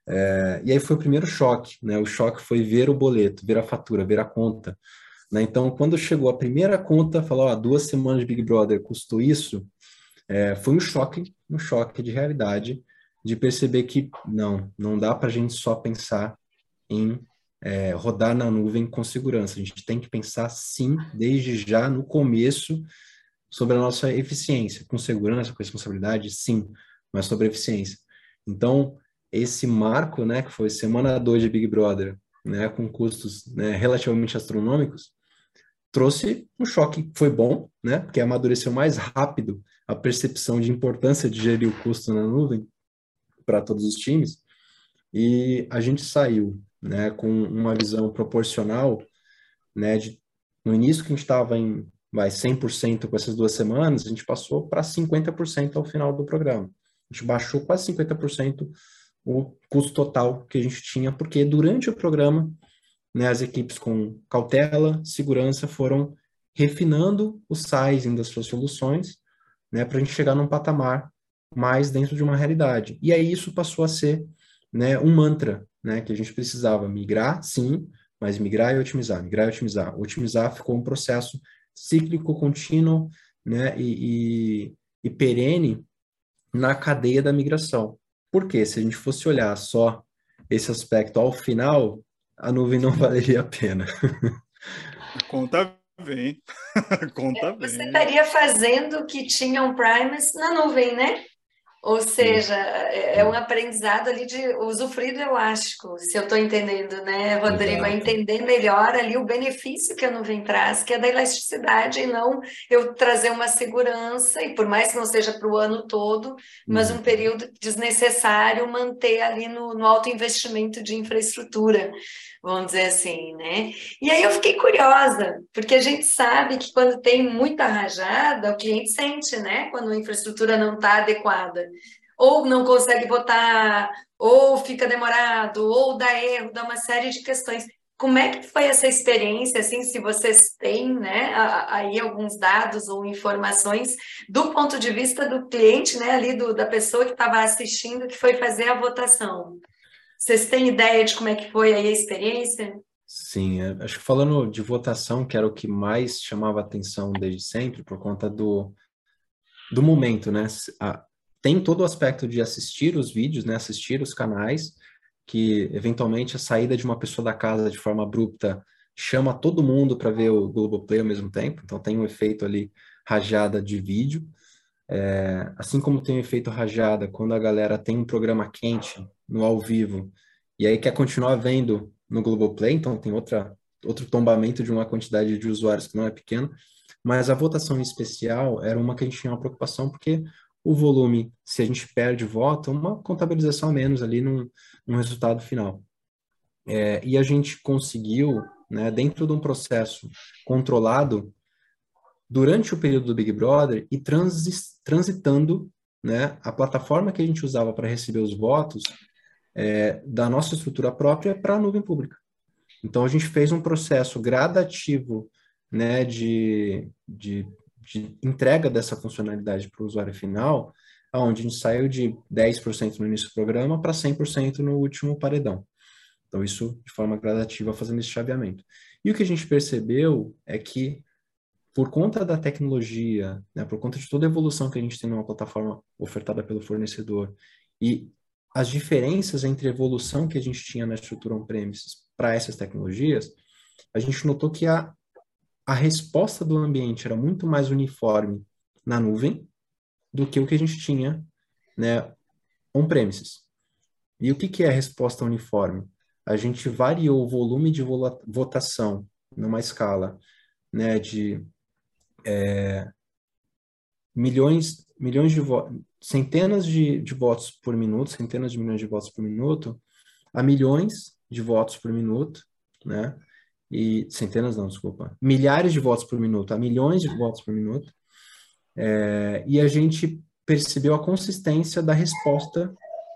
É, e aí foi o primeiro choque, né? O choque foi ver o boleto, ver a fatura, ver a conta. Né? Então, quando chegou a primeira conta, falou, ó, duas semanas de Big Brother custou isso, é, foi um choque, um choque de realidade, de perceber que não, não dá para a gente só pensar em é, rodar na nuvem com segurança. A gente tem que pensar, sim, desde já no começo, sobre a nossa eficiência, com segurança, com responsabilidade, sim, mas sobre eficiência. Então, esse marco, né, que foi semana 2 de Big Brother, né, com custos né, relativamente astronômicos, trouxe um choque, foi bom, né, porque amadureceu mais rápido a percepção de importância de gerir o custo na nuvem para todos os times, e a gente saiu, né, com uma visão proporcional, né, de, no início que a gente estava em vai 100% com essas duas semanas, a gente passou para 50% ao final do programa. A gente baixou quase 50% o custo total que a gente tinha, porque durante o programa, né, as equipes com cautela, segurança, foram refinando o sizing das suas soluções, né, para a gente chegar num patamar mais dentro de uma realidade. E aí isso passou a ser né, um mantra, né, que a gente precisava migrar, sim, mas migrar e otimizar, migrar e otimizar. Otimizar ficou um processo cíclico, contínuo, né, e, e, e perene na cadeia da migração. Porque se a gente fosse olhar só esse aspecto ao final, a nuvem não valeria a pena. Conta bem. Conta é, bem. Você estaria fazendo o que tinha um Primus na nuvem, né? Ou seja, é, é um aprendizado ali de usufruir do elástico, se eu estou entendendo, né, Rodrigo? É entender melhor ali o benefício que a nuvem traz, que é da elasticidade, e não eu trazer uma segurança, e por mais que não seja para o ano todo, mas um uhum. período desnecessário manter ali no, no alto investimento de infraestrutura vamos dizer assim, né? E aí eu fiquei curiosa, porque a gente sabe que quando tem muita rajada, o cliente sente, né? Quando a infraestrutura não está adequada. Ou não consegue votar, ou fica demorado, ou dá erro, dá uma série de questões. Como é que foi essa experiência, assim, se vocês têm, né, aí alguns dados ou informações do ponto de vista do cliente, né, ali do, da pessoa que estava assistindo, que foi fazer a votação? Vocês têm ideia de como é que foi aí a experiência? Sim, é, acho que falando de votação, que era o que mais chamava atenção desde sempre, por conta do, do momento, né? tem todo o aspecto de assistir os vídeos, né? Assistir os canais, que eventualmente a saída de uma pessoa da casa de forma abrupta chama todo mundo para ver o Globoplay ao mesmo tempo, então tem um efeito ali rajada de vídeo. É, assim como tem o efeito rajada quando a galera tem um programa quente no ao vivo e aí quer continuar vendo no Globoplay, então tem outra, outro tombamento de uma quantidade de usuários que não é pequena, mas a votação especial era uma que a gente tinha uma preocupação porque o volume, se a gente perde voto, é uma contabilização a menos ali num resultado final. É, e a gente conseguiu né, dentro de um processo controlado durante o período do Big Brother e transi transitando né, a plataforma que a gente usava para receber os votos é, da nossa estrutura própria para a nuvem pública. Então, a gente fez um processo gradativo né, de, de, de entrega dessa funcionalidade para o usuário final, onde a gente saiu de 10% no início do programa para 100% no último paredão. Então, isso de forma gradativa, fazendo esse chaveamento. E o que a gente percebeu é que por conta da tecnologia, né, por conta de toda a evolução que a gente tem numa plataforma ofertada pelo fornecedor e as diferenças entre a evolução que a gente tinha na estrutura on-premises para essas tecnologias, a gente notou que a, a resposta do ambiente era muito mais uniforme na nuvem do que o que a gente tinha né, on-premises. E o que, que é a resposta uniforme? A gente variou o volume de votação numa escala né, de é, milhões, milhões de votos, centenas de, de votos por minuto, centenas de milhões de votos por minuto, a milhões de votos por minuto, né? E centenas não, desculpa, milhares de votos por minuto, a milhões de votos por minuto. É, e a gente percebeu a consistência da resposta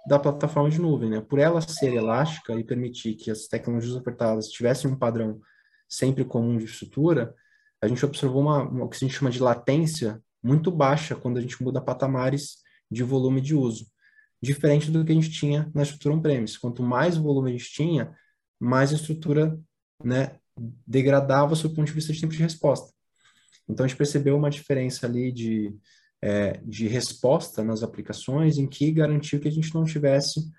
da plataforma de nuvem, né? Por ela ser elástica e permitir que as tecnologias ofertadas tivessem um padrão sempre comum de estrutura, a gente observou uma, uma, o que a gente chama de latência muito baixa quando a gente muda patamares de volume de uso, diferente do que a gente tinha na estrutura on-premise. Quanto mais volume a gente tinha, mais a estrutura né, degradava sob o ponto de vista de tempo de resposta. Então, a gente percebeu uma diferença ali de, é, de resposta nas aplicações em que garantiu que a gente não tivesse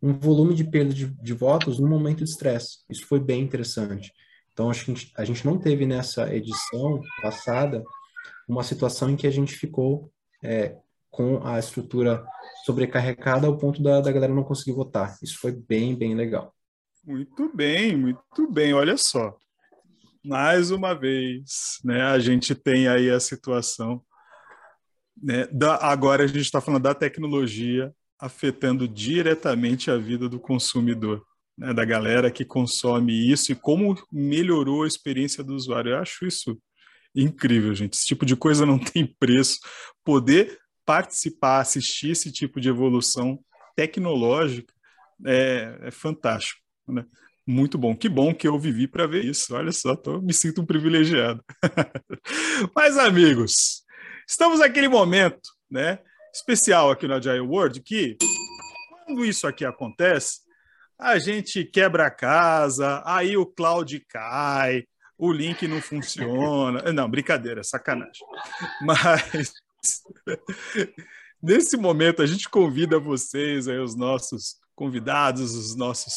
um volume de perda de, de votos no momento de estresse. Isso foi bem interessante. Então, acho que a gente, a gente não teve nessa edição passada uma situação em que a gente ficou é, com a estrutura sobrecarregada ao ponto da, da galera não conseguir votar. Isso foi bem, bem legal. Muito bem, muito bem. Olha só, mais uma vez, né, a gente tem aí a situação. Né, da, agora a gente está falando da tecnologia afetando diretamente a vida do consumidor né, da galera que consome isso e como melhorou a experiência do usuário. Eu acho isso incrível, gente. Esse tipo de coisa não tem preço. Poder participar, assistir esse tipo de evolução tecnológica é, é fantástico. Né? Muito bom. Que bom que eu vivi para ver isso. Olha só, tô, me sinto um privilegiado. Mas, amigos, estamos naquele momento né, especial aqui no Agile World que, quando isso aqui acontece, a gente quebra a casa, aí o cloud cai, o link não funciona. Não, brincadeira, sacanagem. Mas nesse momento a gente convida vocês, aí, os nossos convidados, os nossos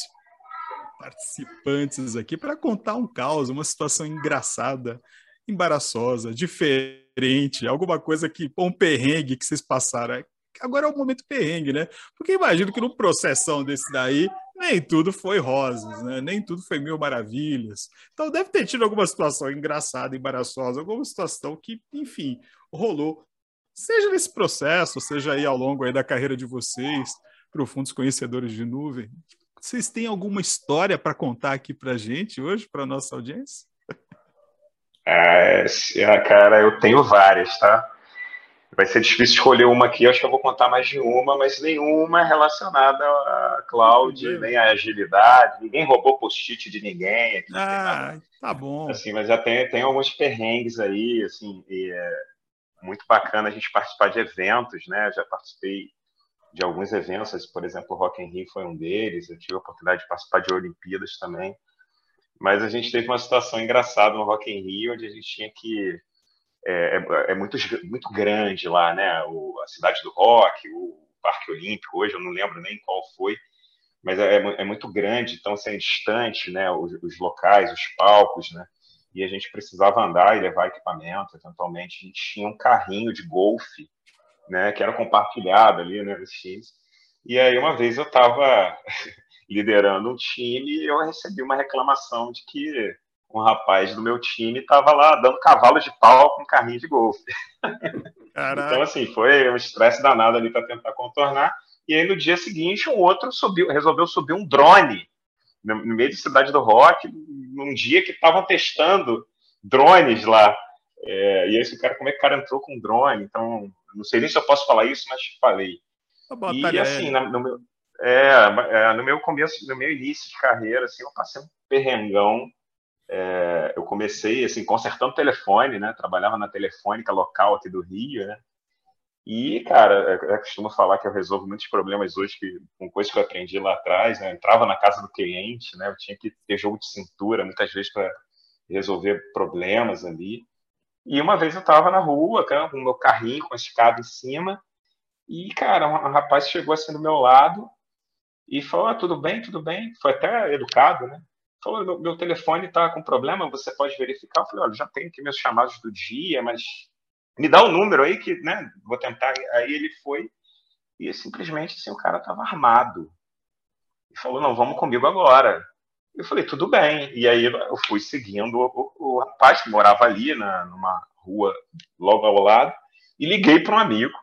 participantes aqui, para contar um caos, uma situação engraçada, embaraçosa, diferente, alguma coisa que, um perrengue que vocês passaram. Agora é o momento perrengue, né? Porque imagino que no processão desse daí, nem tudo foi rosas, né? Nem tudo foi mil maravilhas. Então deve ter tido alguma situação engraçada, embaraçosa, alguma situação que, enfim, rolou. Seja nesse processo, seja aí ao longo aí da carreira de vocês, profundos conhecedores de nuvem. Vocês têm alguma história para contar aqui para gente hoje, para nossa audiência? É, cara, eu tenho várias, tá? Vai ser difícil escolher uma aqui, eu acho que eu vou contar mais de uma, mas nenhuma relacionada a cloud, nem a agilidade. Ninguém roubou post-it de ninguém. Aqui, ah, tá bom. Assim, mas já tem, tem alguns perrengues aí, assim, e é muito bacana a gente participar de eventos, né? Já participei de alguns eventos, por exemplo, o Rock in Rio foi um deles, eu tive a oportunidade de participar de Olimpíadas também. Mas a gente teve uma situação engraçada no Rock in Rio, onde a gente tinha que é, é, é, muito, muito grande lá, né? O, a cidade do rock, o Parque Olímpico, hoje eu não lembro nem qual foi, mas é, é, é muito grande, então assim, é distante, né? Os, os, locais, os palcos, né? E a gente precisava andar e levar equipamento, eventualmente. A gente tinha um carrinho de golfe, né? Que era compartilhado ali, né? Os times. E aí, uma vez eu estava liderando um time e eu recebi uma reclamação de que um rapaz do meu time estava lá dando cavalo de pau com carrinho de golfe. então, assim, foi um estresse danado ali para tentar contornar. E aí, no dia seguinte, um outro subiu, resolveu subir um drone no, meio da cidade do rock, num dia que estavam testando drones lá. É, e aí esse cara, como é que o cara entrou com drone? Então, não sei nem se eu posso falar isso, mas falei. E assim, no meu, é, é, no meu começo, no meu início de carreira, assim, eu passei um perrengão. É, eu comecei assim consertando telefone, né? Trabalhava na telefônica local aqui do Rio, né? E, cara, eu costumo falar que eu resolvo muitos problemas hoje que, com coisas que eu aprendi lá atrás. Né? Eu entrava na casa do cliente, né? Eu tinha que ter jogo de cintura muitas vezes para resolver problemas ali. E uma vez eu estava na rua, com o meu carrinho com a escada em cima, e, cara, um, rapaz chegou assim do meu lado e falou: ah, tudo bem, tudo bem. Foi até educado, né? Falou: meu, meu telefone está com problema, você pode verificar? Eu falei: olha, já tenho aqui meus chamados do dia, mas me dá um número aí que, né? Vou tentar. Aí ele foi e simplesmente assim, o cara estava armado. E falou: não, vamos comigo agora. Eu falei, tudo bem. E aí eu fui seguindo o, o, o rapaz que morava ali, na, numa rua logo ao lado, e liguei para um amigo,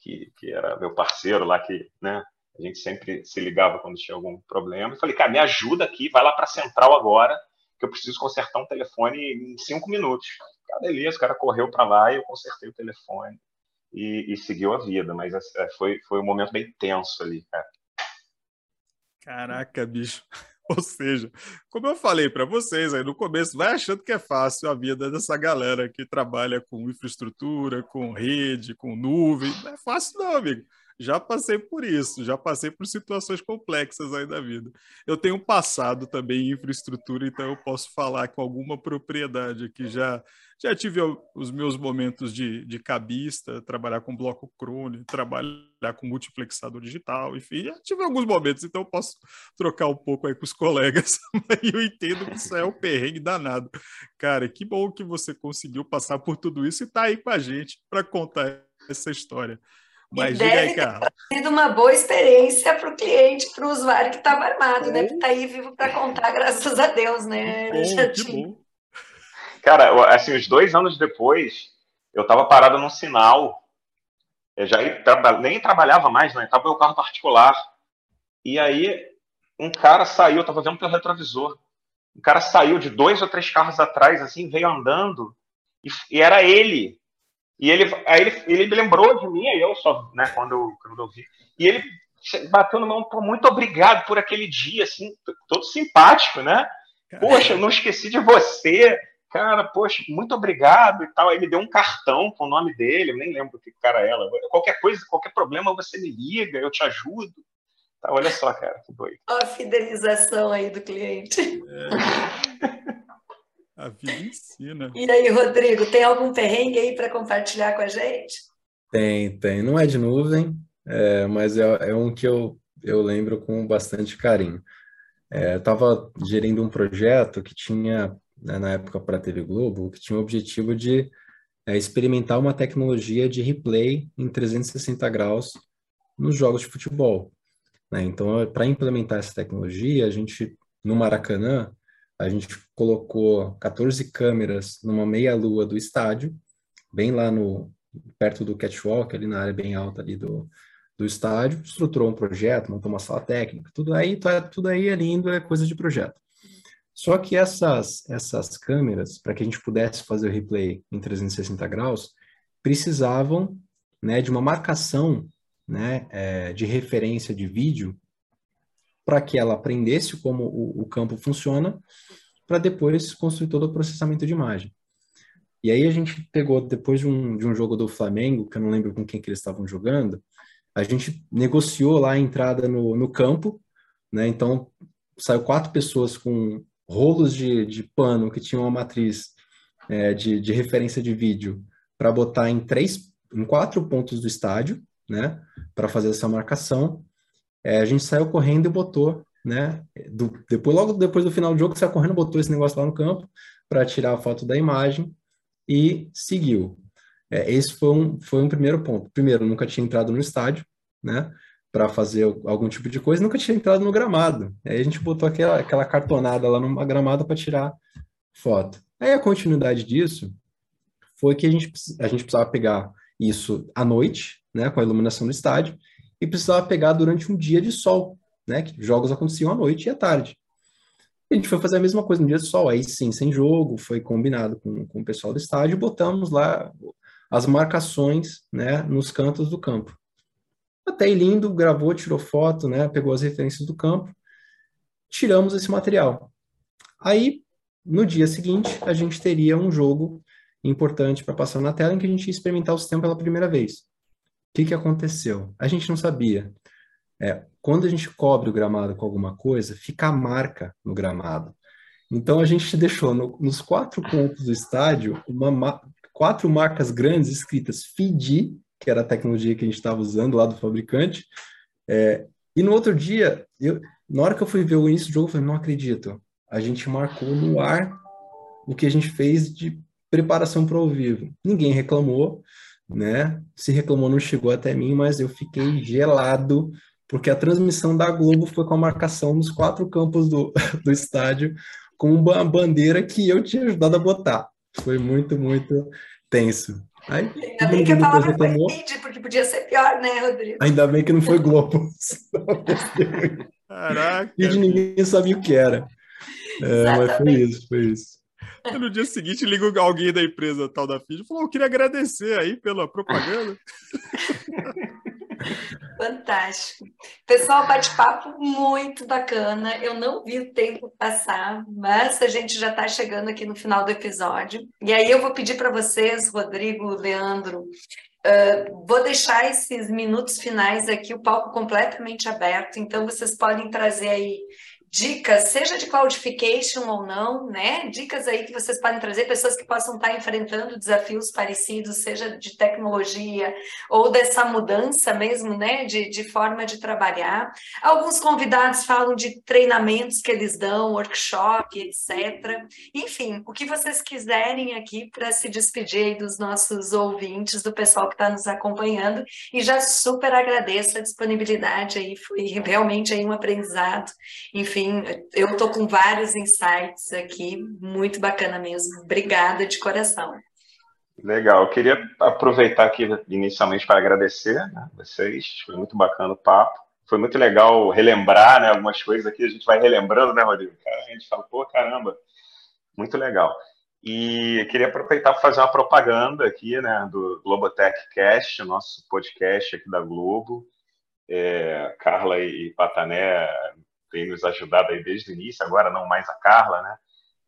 que, que era meu parceiro lá, que né, a gente sempre se ligava quando tinha algum problema. E falei, cara, me ajuda aqui, vai lá para a central agora, que eu preciso consertar um telefone em cinco minutos. Cara, beleza, o cara correu para lá e eu consertei o telefone e, e seguiu a vida. Mas é, foi, foi um momento bem tenso ali, cara. Caraca, bicho. Ou seja, como eu falei para vocês aí no começo, vai achando que é fácil a vida dessa galera que trabalha com infraestrutura, com rede, com nuvem. Não é fácil, não, amigo. Já passei por isso, já passei por situações complexas aí da vida. Eu tenho passado também em infraestrutura, então eu posso falar com alguma propriedade aqui. Já já tive os meus momentos de, de cabista, trabalhar com bloco crone, trabalhar com multiplexador digital, enfim, já tive alguns momentos, então eu posso trocar um pouco aí com os colegas, e eu entendo que isso é um perrengue danado. Cara, que bom que você conseguiu passar por tudo isso e está aí com a gente para contar essa história. Mas e diga deve aí, cara. Ter sido uma boa experiência para o cliente, para o usuário que estava armado, né? Que está aí vivo para contar, graças a Deus, né? Que bom, que bom. Cara, assim, uns dois anos depois, eu estava parado num sinal. Eu já nem trabalhava mais, né? Tava meu carro particular. E aí, um cara saiu, eu tava vendo pelo retrovisor. Um cara saiu de dois ou três carros atrás, assim, veio andando. E, e era ele. E ele, aí ele, ele me lembrou de mim, aí eu só, né, quando eu, quando eu vi. E ele bateu no meu muito obrigado por aquele dia, assim, todo simpático, né? Poxa, eu não esqueci de você cara, poxa, muito obrigado e tal. Aí ele deu um cartão com o nome dele, eu nem lembro o que o cara era. Qualquer coisa, qualquer problema, você me liga, eu te ajudo. Tá, olha só, cara, que doido. Olha a fidelização aí do cliente. É. A vida ensina. E aí, Rodrigo, tem algum perrengue aí para compartilhar com a gente? Tem, tem. Não é de nuvem, é, mas é, é um que eu, eu lembro com bastante carinho. É, eu estava gerindo um projeto que tinha né, na época para a TV Globo, que tinha o objetivo de é, experimentar uma tecnologia de replay em 360 graus nos jogos de futebol. Né? Então, para implementar essa tecnologia, a gente, no Maracanã, a gente colocou 14 câmeras numa meia-lua do estádio, bem lá no perto do catwalk, ali na área bem alta ali do, do estádio, estruturou um projeto, montou uma sala técnica, tudo aí, tá, tudo aí é lindo, é coisa de projeto. Só que essas, essas câmeras, para que a gente pudesse fazer o replay em 360 graus, precisavam né, de uma marcação né, é, de referência de vídeo para que ela aprendesse como o, o campo funciona, para depois construir todo o processamento de imagem. E aí a gente pegou, depois de um, de um jogo do Flamengo, que eu não lembro com quem que eles estavam jogando, a gente negociou lá a entrada no, no campo, né? Então, saiu quatro pessoas com rolos de, de pano que tinham uma matriz é, de, de referência de vídeo para botar em três, em quatro pontos do estádio, né, para fazer essa marcação. É, a gente saiu correndo e botou, né, do, depois logo depois do final do jogo saiu correndo, botou esse negócio lá no campo para tirar a foto da imagem e seguiu. É, esse foi um, foi um primeiro ponto. Primeiro, nunca tinha entrado no estádio, né? para fazer algum tipo de coisa, nunca tinha entrado no gramado. Aí a gente botou aquela, aquela cartonada lá numa gramada para tirar foto. Aí a continuidade disso foi que a gente, a gente precisava pegar isso à noite, né, com a iluminação do estádio, e precisava pegar durante um dia de sol, né, que jogos aconteciam à noite e à tarde. A gente foi fazer a mesma coisa no dia do sol, aí sim, sem jogo, foi combinado com, com o pessoal do estádio, botamos lá as marcações, né, nos cantos do campo. Até lindo, gravou, tirou foto, né, pegou as referências do campo, tiramos esse material. Aí, no dia seguinte, a gente teria um jogo importante para passar na tela em que a gente ia experimentar o sistema pela primeira vez. O que, que aconteceu? A gente não sabia. É, quando a gente cobre o gramado com alguma coisa, fica a marca no gramado. Então a gente deixou no, nos quatro pontos do estádio uma, quatro marcas grandes escritas FIDI, que era a tecnologia que a gente estava usando lá do fabricante. É, e no outro dia, eu, na hora que eu fui ver o início do jogo, eu falei, não acredito. A gente marcou no ar o que a gente fez de preparação para o vivo. Ninguém reclamou, né? Se reclamou, não chegou até mim, mas eu fiquei gelado porque a transmissão da Globo foi com a marcação nos quatro campos do, do estádio, com uma bandeira que eu tinha ajudado a botar. Foi muito, muito tenso. Aí, Ainda bem que a palavra foi feed, porque podia ser pior, né, Rodrigo? Ainda bem que não foi Globo. Caraca! Feed ninguém sabia o que era. É, mas foi isso, foi isso. E no dia seguinte, liga alguém da empresa tal da FID e falou: Eu queria agradecer aí pela propaganda. Fantástico. Pessoal, bate-papo muito bacana. Eu não vi o tempo passar, mas a gente já está chegando aqui no final do episódio. E aí eu vou pedir para vocês, Rodrigo, Leandro, uh, vou deixar esses minutos finais aqui, o palco completamente aberto, então vocês podem trazer aí dicas, seja de cloudification ou não, né? Dicas aí que vocês podem trazer, pessoas que possam estar enfrentando desafios parecidos, seja de tecnologia ou dessa mudança mesmo, né? De, de forma de trabalhar. Alguns convidados falam de treinamentos que eles dão, workshop, etc. Enfim, o que vocês quiserem aqui para se despedir dos nossos ouvintes, do pessoal que está nos acompanhando, e já super agradeço a disponibilidade aí, foi realmente aí um aprendizado, enfim enfim, eu estou com vários insights aqui, muito bacana mesmo. Obrigada de coração. Legal, eu queria aproveitar aqui inicialmente para agradecer né, vocês, foi muito bacana o papo. Foi muito legal relembrar né, algumas coisas aqui, a gente vai relembrando, né, Rodrigo? a gente fala, pô, caramba, muito legal. E queria aproveitar para fazer uma propaganda aqui, né, do Globotech Cast, nosso podcast aqui da Globo. É, Carla e Patané tem nos ajudado aí desde o início, agora não mais a Carla, né?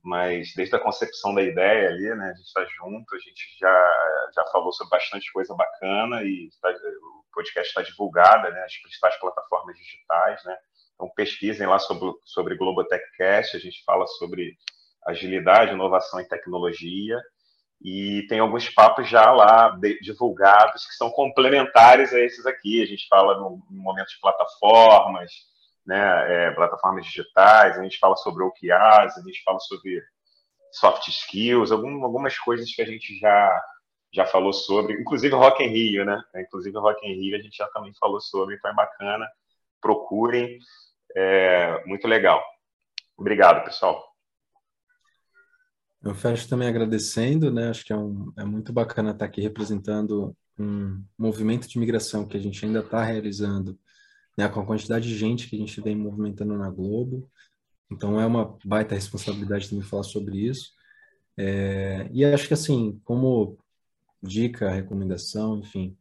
Mas desde a concepção da ideia ali, né? A gente está junto, a gente já, já falou sobre bastante coisa bacana e tá, o podcast está divulgado, né? As principais plataformas digitais, né? Então pesquisem lá sobre, sobre Globotechcast, a gente fala sobre agilidade, inovação e tecnologia e tem alguns papos já lá de, divulgados que são complementares a esses aqui. A gente fala no, no momento de plataformas, né, é, plataformas digitais, a gente fala sobre OKRs, a gente fala sobre soft skills, algum, algumas coisas que a gente já já falou sobre, inclusive Rock in Rio, né? Inclusive Rock in Rio a gente já também falou sobre, então é bacana, procurem, é muito legal. Obrigado, pessoal. Eu fecho também agradecendo, né? Acho que é, um, é muito bacana estar aqui representando um movimento de migração que a gente ainda está realizando né, com a quantidade de gente que a gente vem movimentando na Globo. Então é uma baita responsabilidade também falar sobre isso. É, e acho que assim, como dica, recomendação, enfim,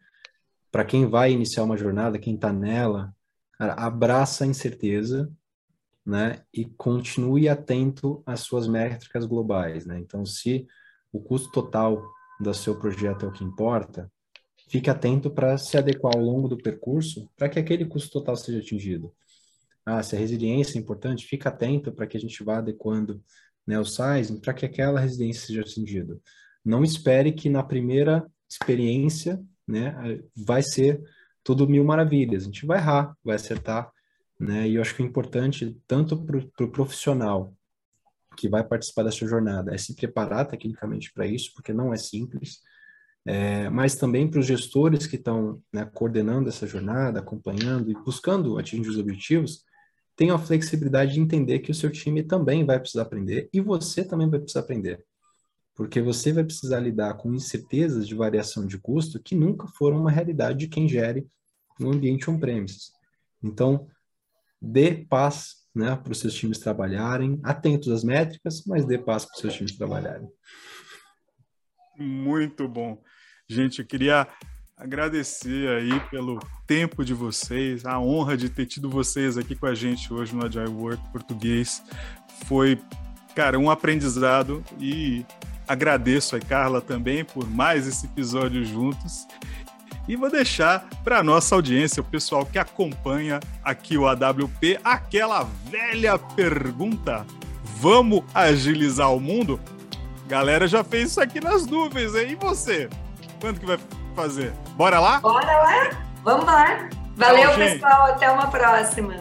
para quem vai iniciar uma jornada, quem está nela, cara, abraça a incerteza, né, e continue atento às suas métricas globais, né. Então, se o custo total do seu projeto é o que importa, fique atento para se adequar ao longo do percurso para que aquele custo total seja atingido. Ah, se a resiliência é importante, fique atento para que a gente vá adequando né, o sizing para que aquela resiliência seja atingida. Não espere que na primeira experiência né, vai ser tudo mil maravilhas. A gente vai errar, vai acertar, né? E eu acho que o importante, tanto para o pro profissional que vai participar dessa jornada, é se preparar tecnicamente para isso, porque não é simples, é, mas também para os gestores que estão né, coordenando essa jornada, acompanhando e buscando atingir os objetivos, tenham a flexibilidade de entender que o seu time também vai precisar aprender e você também vai precisar aprender. Porque você vai precisar lidar com incertezas de variação de custo que nunca foram uma realidade de quem gere no ambiente on-premises. Então, dê paz né, para os seus times trabalharem, atentos às métricas, mas dê passo para os seus times trabalharem. Muito bom. Gente, eu queria agradecer aí pelo tempo de vocês, a honra de ter tido vocês aqui com a gente hoje no Agile Work Português. Foi, cara, um aprendizado e agradeço a Carla também por mais esse episódio juntos. E vou deixar para nossa audiência, o pessoal que acompanha aqui o AWP, aquela velha pergunta: vamos agilizar o mundo? Galera já fez isso aqui nas nuvens, hein? E você? Quando que vai fazer? Bora lá? Bora lá? Vamos lá. Valeu, Tchau, pessoal. Até uma próxima.